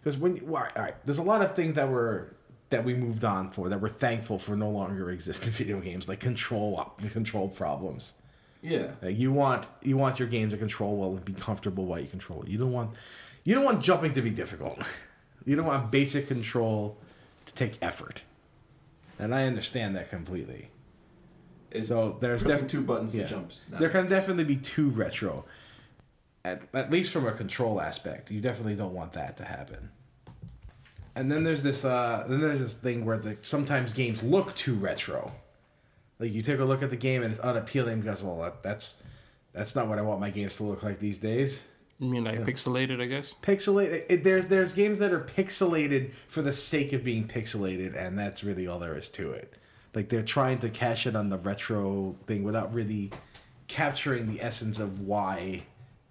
because when you, all right, all right, there's a lot of things that were that we moved on for that we're thankful for no longer exist in video games, like control op- control problems. Yeah. Like you want you want your game to control well and be comfortable while you control it. You don't want you don't want jumping to be difficult. You don't want basic control to take effort. And I understand that completely. It- So there's pressing def- two buttons yeah. to jump. There can definitely be too retro. At, at least from a control aspect. You definitely don't want that to happen. And then there's this uh then there's this thing where the sometimes games look too retro. Like you take a look at the game and it's unappealing because well that, that's that's not what I want my games to look like these days. You mean like pixelated? I guess. Pixelated. It, there's there's games that are pixelated for the sake of being pixelated, and that's really all there is to it. Like they're trying to cash in on the retro thing without really capturing the essence of why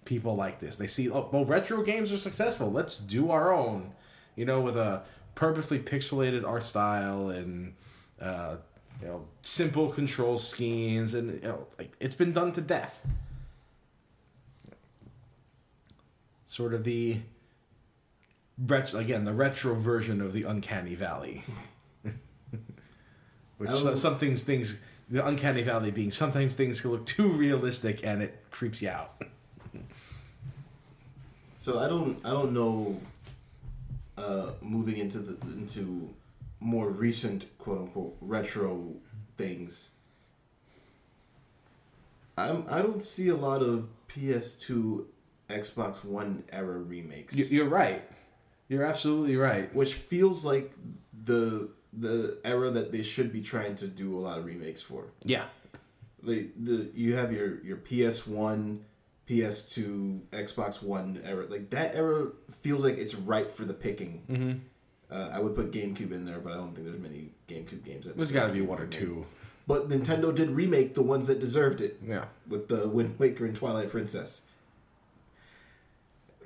people like this. They see, oh, well, retro games are successful. Let's do our own. You know, with a purposely pixelated art style and uh, you know simple control schemes, and you know, like it's been done to death. Sort of the retro again the retro version of the uncanny valley which will- some things things the uncanny valley being sometimes things can look too realistic and it creeps you out So I don't I don't know. Uh, moving into the into more recent quote unquote retro things. I'm I don't see a lot of PS2, Xbox One era remakes, You- you're right you're absolutely right which feels like the the era that they should be trying to do a lot of remakes for. yeah the the you have your your PS One, PS2, Xbox One era. Like that era feels like it's ripe for the picking. Mm-hmm. Uh, I would put GameCube in there, but I don't think there's many GameCube games. That there's got to be one or two But Nintendo did remake the ones that deserved it yeah with the Wind Waker and Twilight Princess.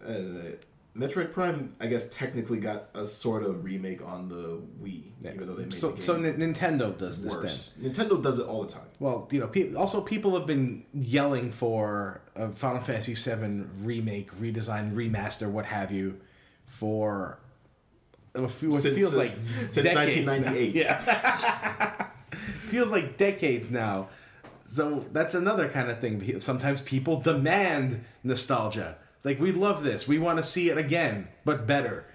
Uh, Metroid Prime, I guess, technically got a sort of remake on the Wii, even though they made so the so N- Nintendo does this then. Nintendo does it all the time. Well, you know, pe- also people have been yelling for a Final Fantasy VII remake, redesign, remaster, what have you, for what fe- what Since, feels like since decades now. 1998. Yeah, feels like decades now. So that's another kind of thing. Sometimes people demand nostalgia. It's like we love this. We want to see it again, but better.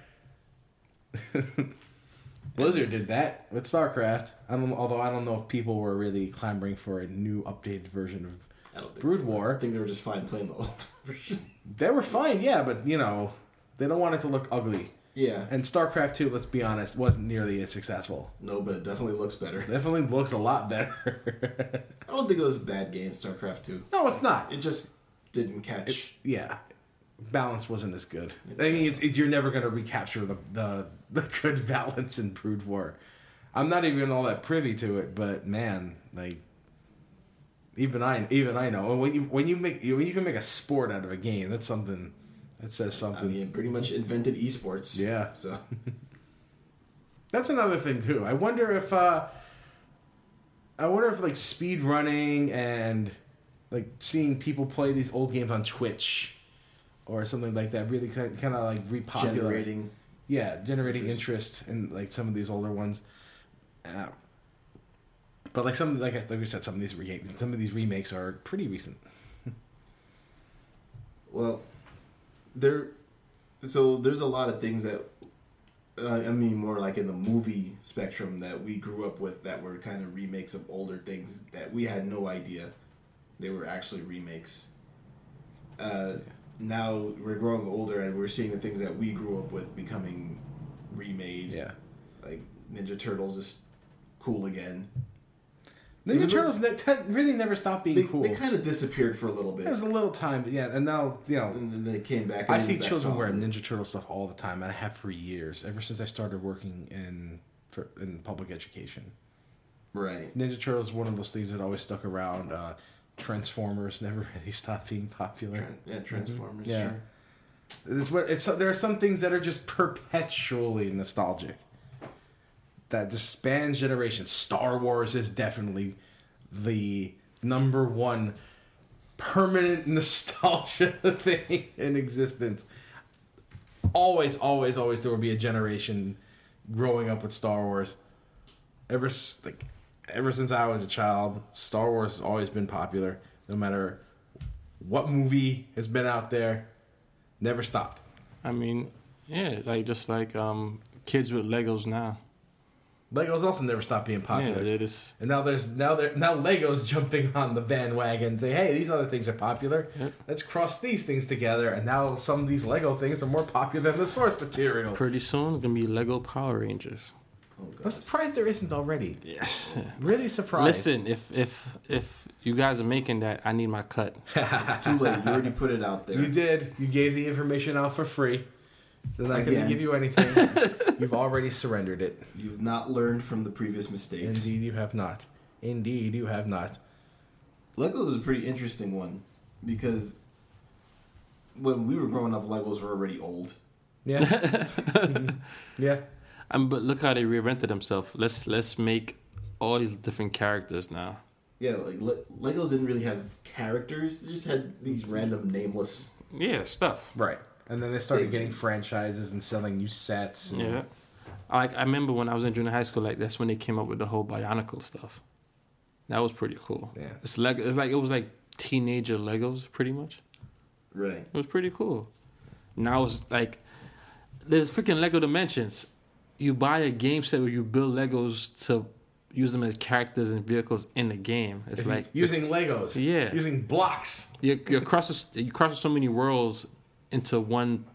Blizzard did that with StarCraft. I don't, although I don't know if people were really clamoring for a new updated version of I don't think Brood War. I think they were just fine playing the old version. They were fine, yeah, but you know, they don't want it to look ugly. Yeah. And StarCraft 2, let's be honest, wasn't nearly as successful. No, but it definitely looks better. Definitely looks a lot better. I don't think it was a bad game, StarCraft 2. no, it's not. It just didn't catch. yeah, balance wasn't as good. I mean, it, it- you're never going to recapture the, the the good balance in Brood War. I'm not even all that privy to it, but man, like even I even I know when you when you make when you can make a sport out of a game, that's something that says I something. mean, pretty much invented esports. Yeah. So That's another thing too. I wonder if uh I wonder if like speed running and like seeing people play these old games on Twitch or something like that really kind of like repopulate generating. yeah, generating interest in like some of these older ones. Uh, but like some like I like we said some of these re- some of these remakes are pretty recent. Well, there. So there's a lot of things that. Uh, I mean, more like in the movie spectrum that we grew up with that were kind of remakes of older things that we had no idea they were actually remakes. Uh, now we're growing older and we're seeing the things that we grew up with becoming remade. Yeah. Like Ninja Turtles is cool again. Ninja Even Turtles ne- te- really never stopped being They, cool. they kind of disappeared for a little bit. There was a little time, yeah, and now you know and then they came back. I see back children wearing. Ninja Turtle stuff all the time, and I have for years, ever since I started working in for, in public education. Right. Ninja Turtles is one of those things that always stuck around. Uh, Transformers never really stopped being popular. Tran- yeah, mm-hmm. Transformers. Yeah. Sure. It's what it's. There are some things that are just perpetually nostalgic. That just spans generations. Star Wars is definitely the number one permanent nostalgia thing in existence. Always, always, always, there will be a generation growing up with Star Wars. Ever like, ever since I was a child, Star Wars has always been popular. No matter what movie has been out there, never stopped. I mean, yeah, like just like um, kids with Legos now. Legos also never stopped being popular. they just And now there's now there now Legos jumping on the bandwagon and say, hey, these other things are popular. Yep. Let's cross these things together. And now some of these Lego things are more popular than the source material. pretty soon gonna be Lego Power Rangers. Oh, I'm surprised there isn't already. Yes. Really surprised. Listen, if if if you guys are making that, I need my cut. It's too late. You already put it out there. You did. You gave the information out for free. They're not going to give you anything. You've already surrendered it. You've not learned from the previous mistakes. Indeed, you have not. Indeed, you have not. Lego was a pretty interesting one because when we were growing up, Legos were already old. Yeah. Yeah. Um, but look how they reinvented themselves. Let's let's make all these different characters now. Yeah, like Le- Legos didn't really have characters; they just had these random nameless. Yeah, stuff. Right. And then they started Things. getting franchises and selling new sets. and- Yeah. Like I remember when I was in junior high school, like that's when they came up with the whole Bionicle stuff. That was pretty cool. Yeah. It's like it's like it was like teenager Legos, pretty much. Right. It was pretty cool. Now it's like there's freaking Lego Dimensions. You buy a game set where you build Legos to use them as characters and vehicles in the game. It's like using Legos. Yeah. Using blocks. you you cross you cross so many worlds into one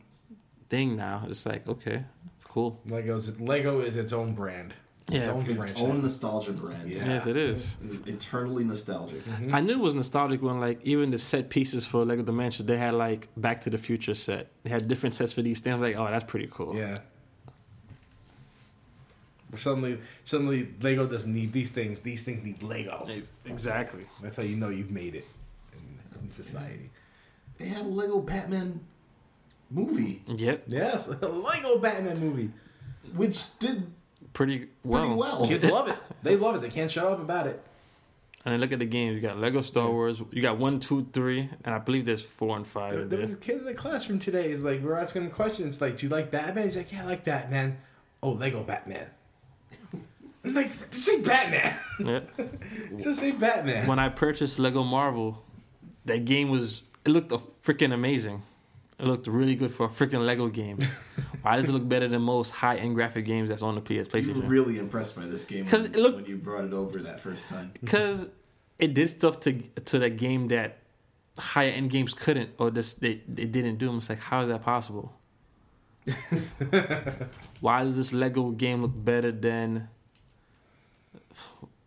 thing now. It's like okay, cool. Legos. Lego is its own brand. Its Yeah. own Its franchise. own nostalgia brand. Yeah. Yes, it is. It's eternally nostalgic. Mm-hmm. I knew it was nostalgic when like even the set pieces for Lego Dimensions they had like Back to the Future set. They had different sets for these things. I'm like, oh, that's pretty cool. Yeah. Suddenly, suddenly, Lego doesn't need these things. These things need Lego. Exactly. That's how you know you've made it in, in society. They had a Lego Batman movie, Yep. Yes, a Lego Batman movie. which did Pretty well. pretty well. Kids love it. They love it. They can't shut up about it. And then look at the games. You got Lego Star Wars. You got one, two, three, and I believe there's four and five. There, there there. was a kid in the classroom today. He's like, we we're asking him questions. Like, do you like Batman? He's like, yeah, I like Batman. Oh, Lego Batman. I'm like, just say Batman. Yeah. just say Batman. when I purchased Lego Marvel, that game was it looked freaking amazing. It looked really good for a freaking Lego game. Why does it look better than most high end graphic games that's on the PS You were PlayStation? really impressed by this game 'Cause when, it looked- when you brought it over that first time. Mm-hmm. Because it did stuff to to the game that higher end games couldn't, or just they they didn't do. It's like how is that possible? Why does this Lego game look better than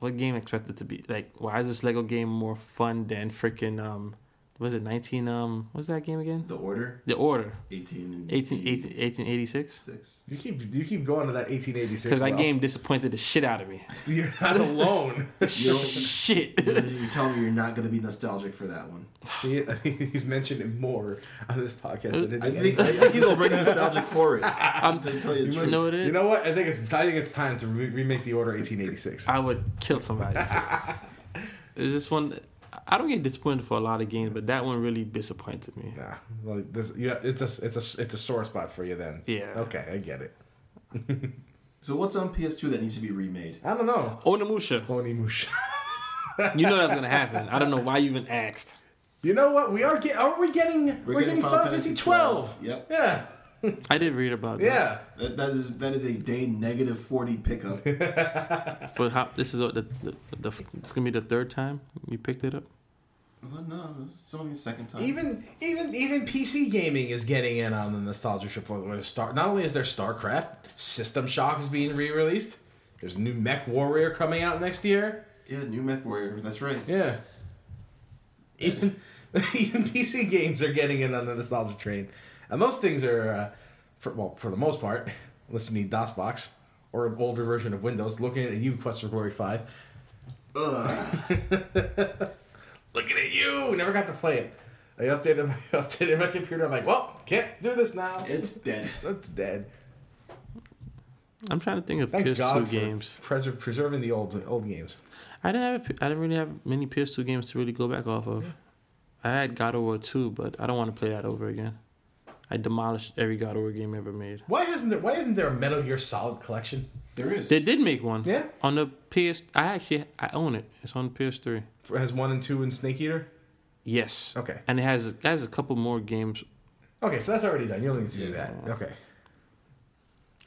what game expected to be like? Why is this Lego game more fun than freaking um? Was it nineteen um? What's that game again? The Order, The Order, 18 and 18, 18, 1886. 86. You keep you keep going to that 1886. Because that well. game disappointed the shit out of me. You're not alone. You shit. you're telling me you're not going to be nostalgic for that one. he, he's mentioned it more on this podcast than I anything think, I think he's already nostalgic for it. I'm- to tell you the You truth. know what it is? You know what? I think it's I think it's time to re- remake the Order 1886. I would kill somebody. Is this one? I don't get disappointed for a lot of games, but that one really disappointed me. Nah, well, this, yeah, it's a it's a it's a sore spot for you then. Yeah. Okay, I get it. So what's on PS2 that needs to be remade? I don't know. Onimusha, Onimusha. you know that's gonna happen. I don't know why you even asked. You know what? We are get. Are we getting? We're, getting, Final Fantasy 12. Yep. Yeah. I did read about that. Yeah. That, that is that is a day negative 40 pickup. For how this is the, the, the, the it's gonna be the third time you picked it up. well, no, it's only the second time. Even even even PC gaming is getting in on the nostalgia trip. With Star, not only is there StarCraft, System Shock is being re-released. There's new Mech Warrior coming out next year. yeah, New Mech Warrior. That's right. Yeah. Even even PC games are getting in on the nostalgia train, and those things are, uh, for well, for the most part, unless you need DOSBox or an older version of Windows. Looking at you, Quest for Glory Five. Ugh. Looking at you, never got to play it. I updated my updated my computer. I'm like, well, can't do this now. It's dead. It's dead. I'm trying to think of Thanks PS2 God games. preser- preserving the old old games. I didn't have. a- I didn't really have many PS2 games to really go back off of. I had God of War 2, but I don't want to play that over again. I demolished every God of War game ever made. Why hasn't there? Why isn't there a Metal Gear Solid collection? There is. They did make one. Yeah. On the PS, I actually I own it. It's on PS3. It has one and two and Snake Eater. Yes. Okay. And it has it has a couple more games. Okay, so that's already done. You don't need to do that. Okay.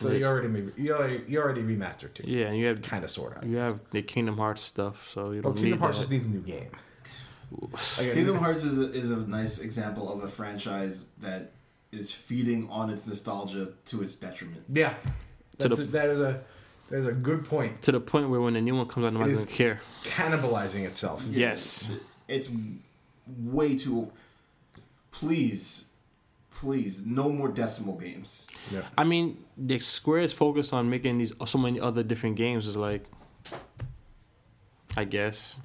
So you already made, you already you already remastered too. Yeah, and you have Kind of sort of. you have the Kingdom Hearts stuff, so you Oh, don't Kingdom need Hearts that. just needs a new game. Kingdom Hearts is a, is a nice example of a franchise that is feeding on its nostalgia to its detriment. Yeah, That's the- a, that is a that is a good point. to the point where when a new one comes out, nobody's is- gonna care. Cannibalizing itself. Yes. It's way too. Please, please, no more decimal games. Yeah. I mean, the Square is focused on making these so many other different games. Is like, I guess,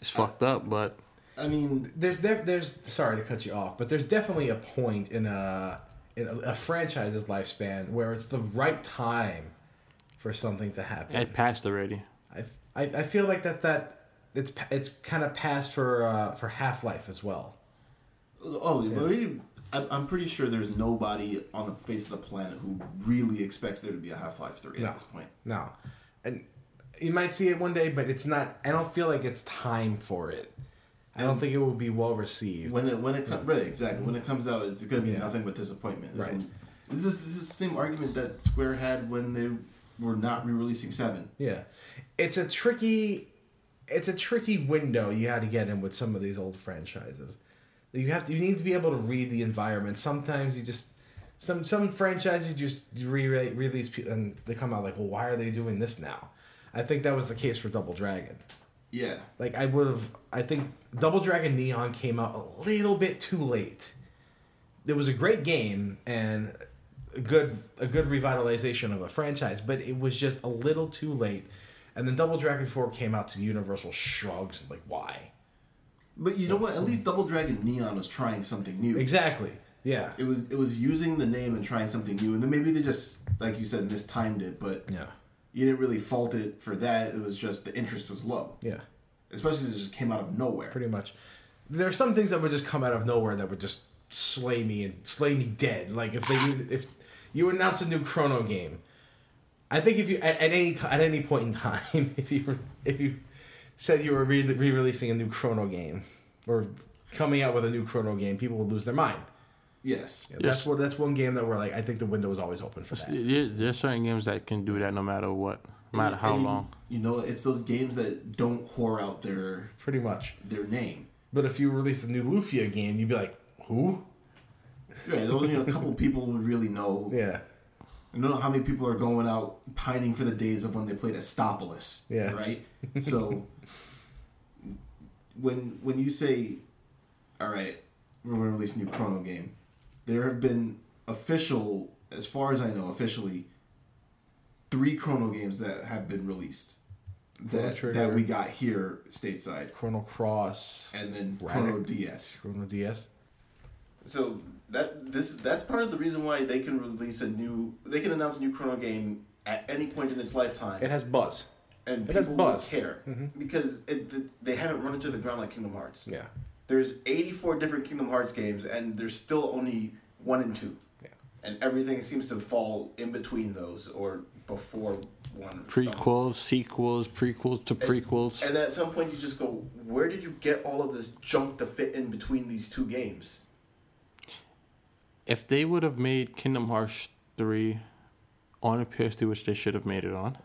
it's fucked up, but I mean, There's def- there's sorry to cut you off, but there's definitely a point in a in a, a franchise's lifespan where it's the right time for something to happen. it passed already. I, I, I feel like that that it's it's kind of passed for uh, for Half Life as well. oh, but we- I- I'm pretty sure there's nobody on the face of the planet who really expects there to be a Half Life Three No. at this point. No, and you might see it one day, but it's not. I don't feel like it's time for it. I don't think it will be well received. When it when it comes right exactly when it comes out, it's gonna be Yeah. nothing but disappointment. Right. And this is this is the same argument that Square had when they were not re-releasing Seven. Yeah, it's a tricky, it's a tricky window you had to get in with some of these old franchises. You have to, you need to be able to read the environment. Sometimes you just, some some franchises just re release and they come out like, well, why are they doing this now? I think that was the case for Double Dragon. Yeah, Like I would have, I think Double Dragon Neon came out a little bit too late. It was a great game and a good a good revitalization of a franchise, but it was just a little too late. And then Double Dragon Four came out to Universal shrugs like why? but you know what? At least Double Dragon Neon was trying something new. Exactly. Yeah. It was it was using the name and trying something new, and then maybe they just like you said mistimed it, but Yeah. You didn't really fault it for that. It was just the interest was low, Yeah. especially since it just came out of nowhere. Pretty much. There are some things that would just come out of nowhere that would just slay me and slay me dead. Like if they if you announce a new Chrono game, I think if you at, at any t- at any point in time, if you were- if you said you were re releasing a new Chrono game or coming out with a new Chrono game, people would lose their mind. Yes. That's Yes. what that's one game that we're like. I think the window is always open for that. There's certain games that can do that no matter what, no matter how And long. You know, it's those games that don't whore out their Pretty much. their name. But if you release a new Lufia game, you'd be like, who? Yeah, only a couple people would really know. Yeah. I don't know how many people are going out pining for the days of when they played Estpolis. Yeah. Right. So when when you say, "All right, we're going to release a new Chrono game," there have been official, as far as I know, officially three Chrono games that have been released that that we got here stateside, Chrono Cross, and then. Chrono DS. Chrono DS. So that this that's part of the reason why they can release a new they can announce a new Chrono game at any point in its lifetime, It has buzz. and it has people will buzz. care mm-hmm. because it, they haven't run into the ground like Kingdom Hearts. Yeah. There's 84 different Kingdom Hearts games, and there's still only one and two, Yeah. and everything seems to fall in between those or before one. Prequels, sequels, prequels to prequels. And at some point, you just go, where did you get all of this junk to fit in between these two games? if they would have made Kingdom Hearts 3 on a PS2, which they should have made it on,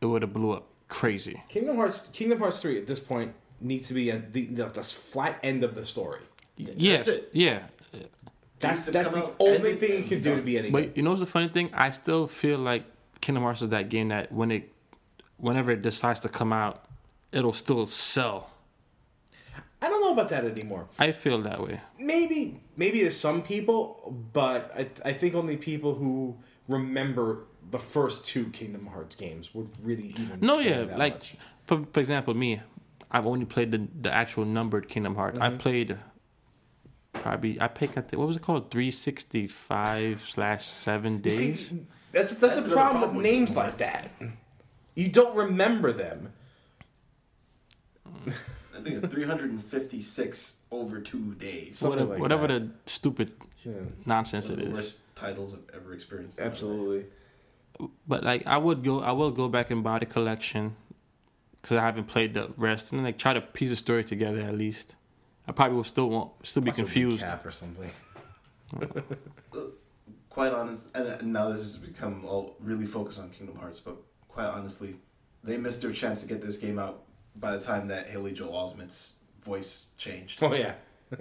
it would have blew up crazy. Kingdom Hearts Kingdom Hearts 3 at this point needs to be at the, the, the flat end of the story. yes, it. yeah. That's that's the only thing you can do to be any good. But you know what's the funny thing? I still feel like Kingdom Hearts is that game that when it, whenever it decides to come out, it'll still sell. I don't know about that anymore. I feel that way. Maybe maybe to some people, but I, I think only people who remember the first two Kingdom Hearts games would really even No, care yeah, that like much. for for example, me, I've only played the the actual numbered Kingdom Hearts. I've mm-hmm. played probably I picked I think, what was it called three sixty five slash seven days. See, that's that's, That's the another problem problem with with names like that. You don't remember them. Hmm. I think it's 356 over two days. Whatever like whatever that. the stupid nonsense One it the is. worst titles I've ever experienced. in my life. Absolutely. But like I would go I will go back and buy the collection because I haven't played the rest and then like try to piece the story together at least. I probably will still won't still be confused. Cap or something. Quite honest, and and now this has become all really focused on Kingdom Hearts, but quite honestly, they missed their chance to get this game out by the time that Haley Joel Osment's voice changed. Oh yeah.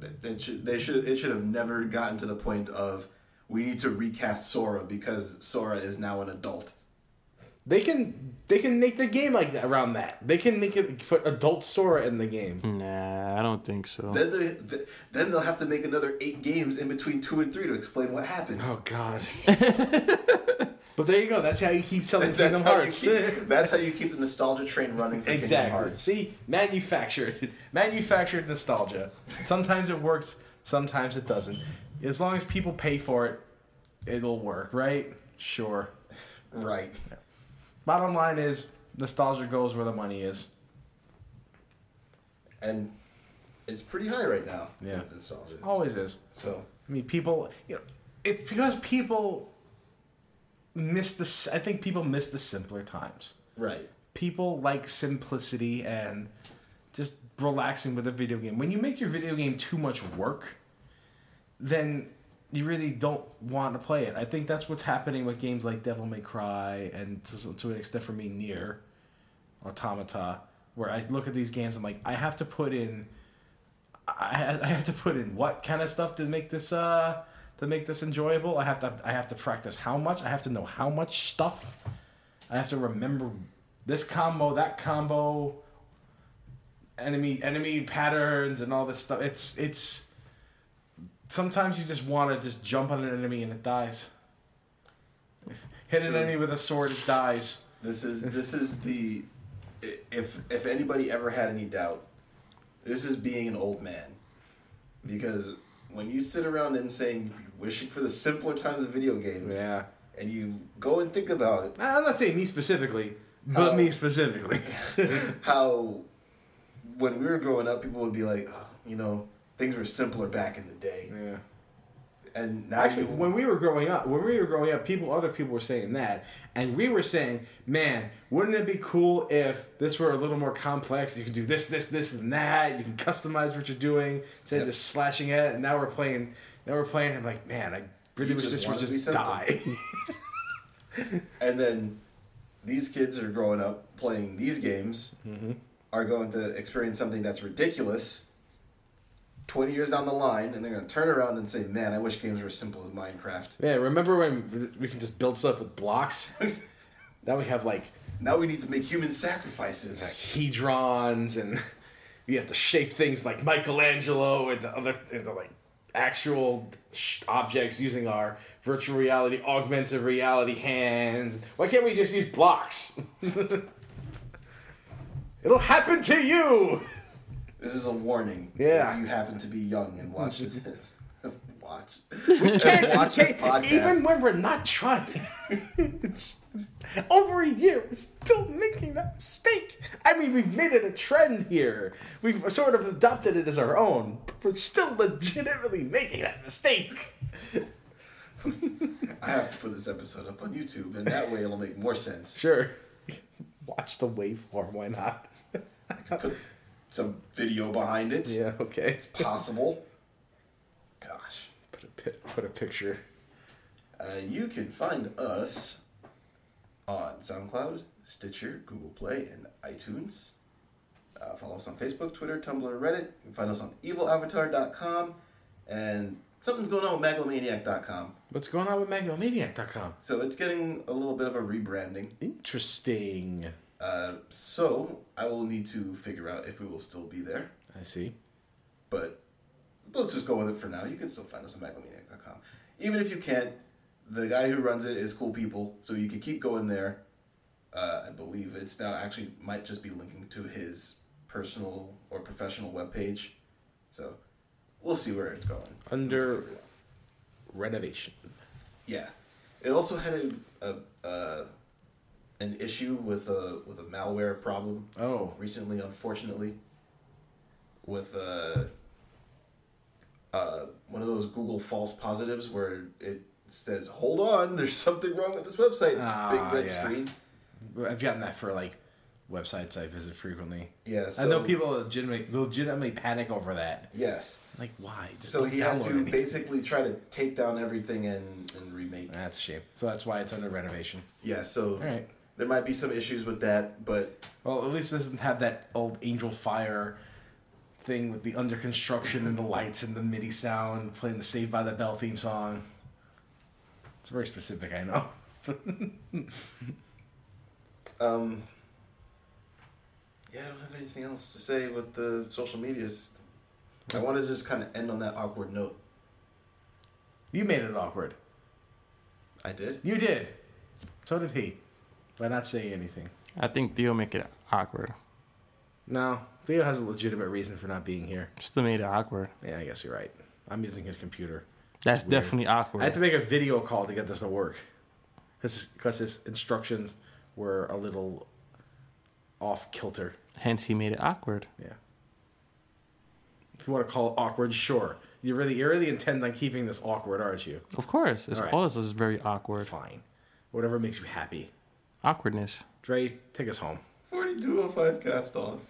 It- It should, they should it should have never gotten to the point of we need to recast Sora because Sora is now an adult. They can they can make the game like that around that. They can make it put adult Sora in the game. Nah, I don't think so. Then they, th- then they'll have to make another eight games in between two and three to explain what happened. Oh God. but there you go. That's how you keep selling That's Kingdom Hearts. keep, that's how you keep the nostalgia train running for Kingdom exactly. Hearts. See, manufactured, manufactured nostalgia. Sometimes it works. Sometimes it doesn't. As long as people pay for it, it'll work, right? Sure. Right. Bottom line is, nostalgia goes where the money is. And it's pretty high right now. Yeah. nostalgia. Always is. So I mean, people, you know, it's because people miss the. I think people miss the simpler times. right. People like simplicity and just relaxing with a video game. When you make your video game too much work, then you really don't want to play it. I think that's what's happening with games like Devil May Cry and to, to an extent for me, Nier Automata, where I look at these games, I'm like, I have to put in I, I have to put in what kind of stuff to make this uh to make this enjoyable. I have to I have to practice how much. I have to know how much stuff. I have to remember this combo, that combo, enemy enemy patterns and all this stuff. It's it's sometimes you just want to just jump on an enemy and it dies. Hit an enemy with a sword, it dies. This is this is the if if anybody ever had any doubt, this is being an old man. Because when you sit around and saying wishing for the simpler times of video games Yeah. and you go and think about it, I'm not saying me specifically, but Oh. me specifically. how when we were growing up people would be like, oh, you know, things were simpler back in the day. yeah. And Actually, when we were growing up, when we were growing up, people, other people were saying that, and we were saying, "Man, wouldn't it be cool if this were a little more complex? You could do this, this, this, and that. You can customize what you're doing instead Yep. of just slashing at it." And now we're playing. Now we're playing. I'm like, man, I really You wish this would want it to be just simple." die. And then these kids are growing up playing these games, Mm-hmm. are going to experience something that's ridiculous 20 years down the line, and they're going to turn around and say, Man, I wish games were as simple as Minecraft. man, remember when we can just build stuff with blocks? now we have like Now we need to make human sacrifices. hedrons and we have to shape things like Michelangelo into other into like actual sh- objects using our virtual reality augmented reality hands. Why can't we just use blocks? It'll happen to you. This is a warning. Yeah. If you happen to be young and watch this. watch. We Can't- watch this podcast. Even when we're not trying. it's over a year, we're still making that mistake. I mean, we've made it a trend here. We've sort of adopted it as our own, but we're still legitimately making that mistake. I have to put this episode up on YouTube, and that way it'll make more sense. Sure. Watch the waveform, why not? I can put some video behind it. Yeah, okay. It's possible. Gosh. Put a, pi- put a picture. Uh, you can find us on SoundCloud, Stitcher, Google Play, and iTunes. Uh, follow us on Facebook, Twitter, Tumblr, Reddit. You can find us on evilavatar.com. And something's going on with megalomaniac.com. What's going on with MagnoManiac.com? So it's getting a little bit of a rebranding. Interesting. Uh, so I will need to figure out if we will still be there. I see. But let's just go with it for now. You can still find us on megalomaniac.com. Even if you can't, the guy who runs it is cool people, so you can keep going there. Uh, I believe it's now actually might just be linking to his personal or professional webpage. So we'll see where it's going. Under renovation. Yeah, it also had a, a uh, an issue with a with a malware problem Oh, recently, unfortunately, with uh, uh, one of those Google false positives where it says, "Hold on, there's something wrong with this website." Ah, Big red yeah. screen. I've gotten that for like websites I visit frequently. Yeah, so I know people legitimately legitimately panic over that. Yes. Like, why? Just So he had to anything. basically try to take down everything and, and remake. That's a shame. So that's why it's under renovation. Yeah, so All right. There might be some issues with that, but Well, at least it doesn't have that old Angelfire thing with the under construction and the lights and the MIDI sound playing the Saved by the Bell theme song. It's very specific, I know. um, yeah, I don't have anything else to say with the social medias. I want to just kind of end on that awkward note. you made it awkward. I did. You did. So did he. By not saying anything. I think Theo make it awkward. No, Theo has a legitimate reason for not being here. Still made it awkward. Yeah, I guess you're right. I'm using his computer. That's definitely awkward. I had to make a video call to get this to work. Because his instructions were a little off kilter. Hence, he made it awkward. Yeah. If you want to call it awkward, sure. You really, you really intend on keeping this awkward, aren't you? Of course, it's All right. all this is very awkward. Fine. Whatever makes you happy. Awkwardness. Dre, take us home. 4205 cast off.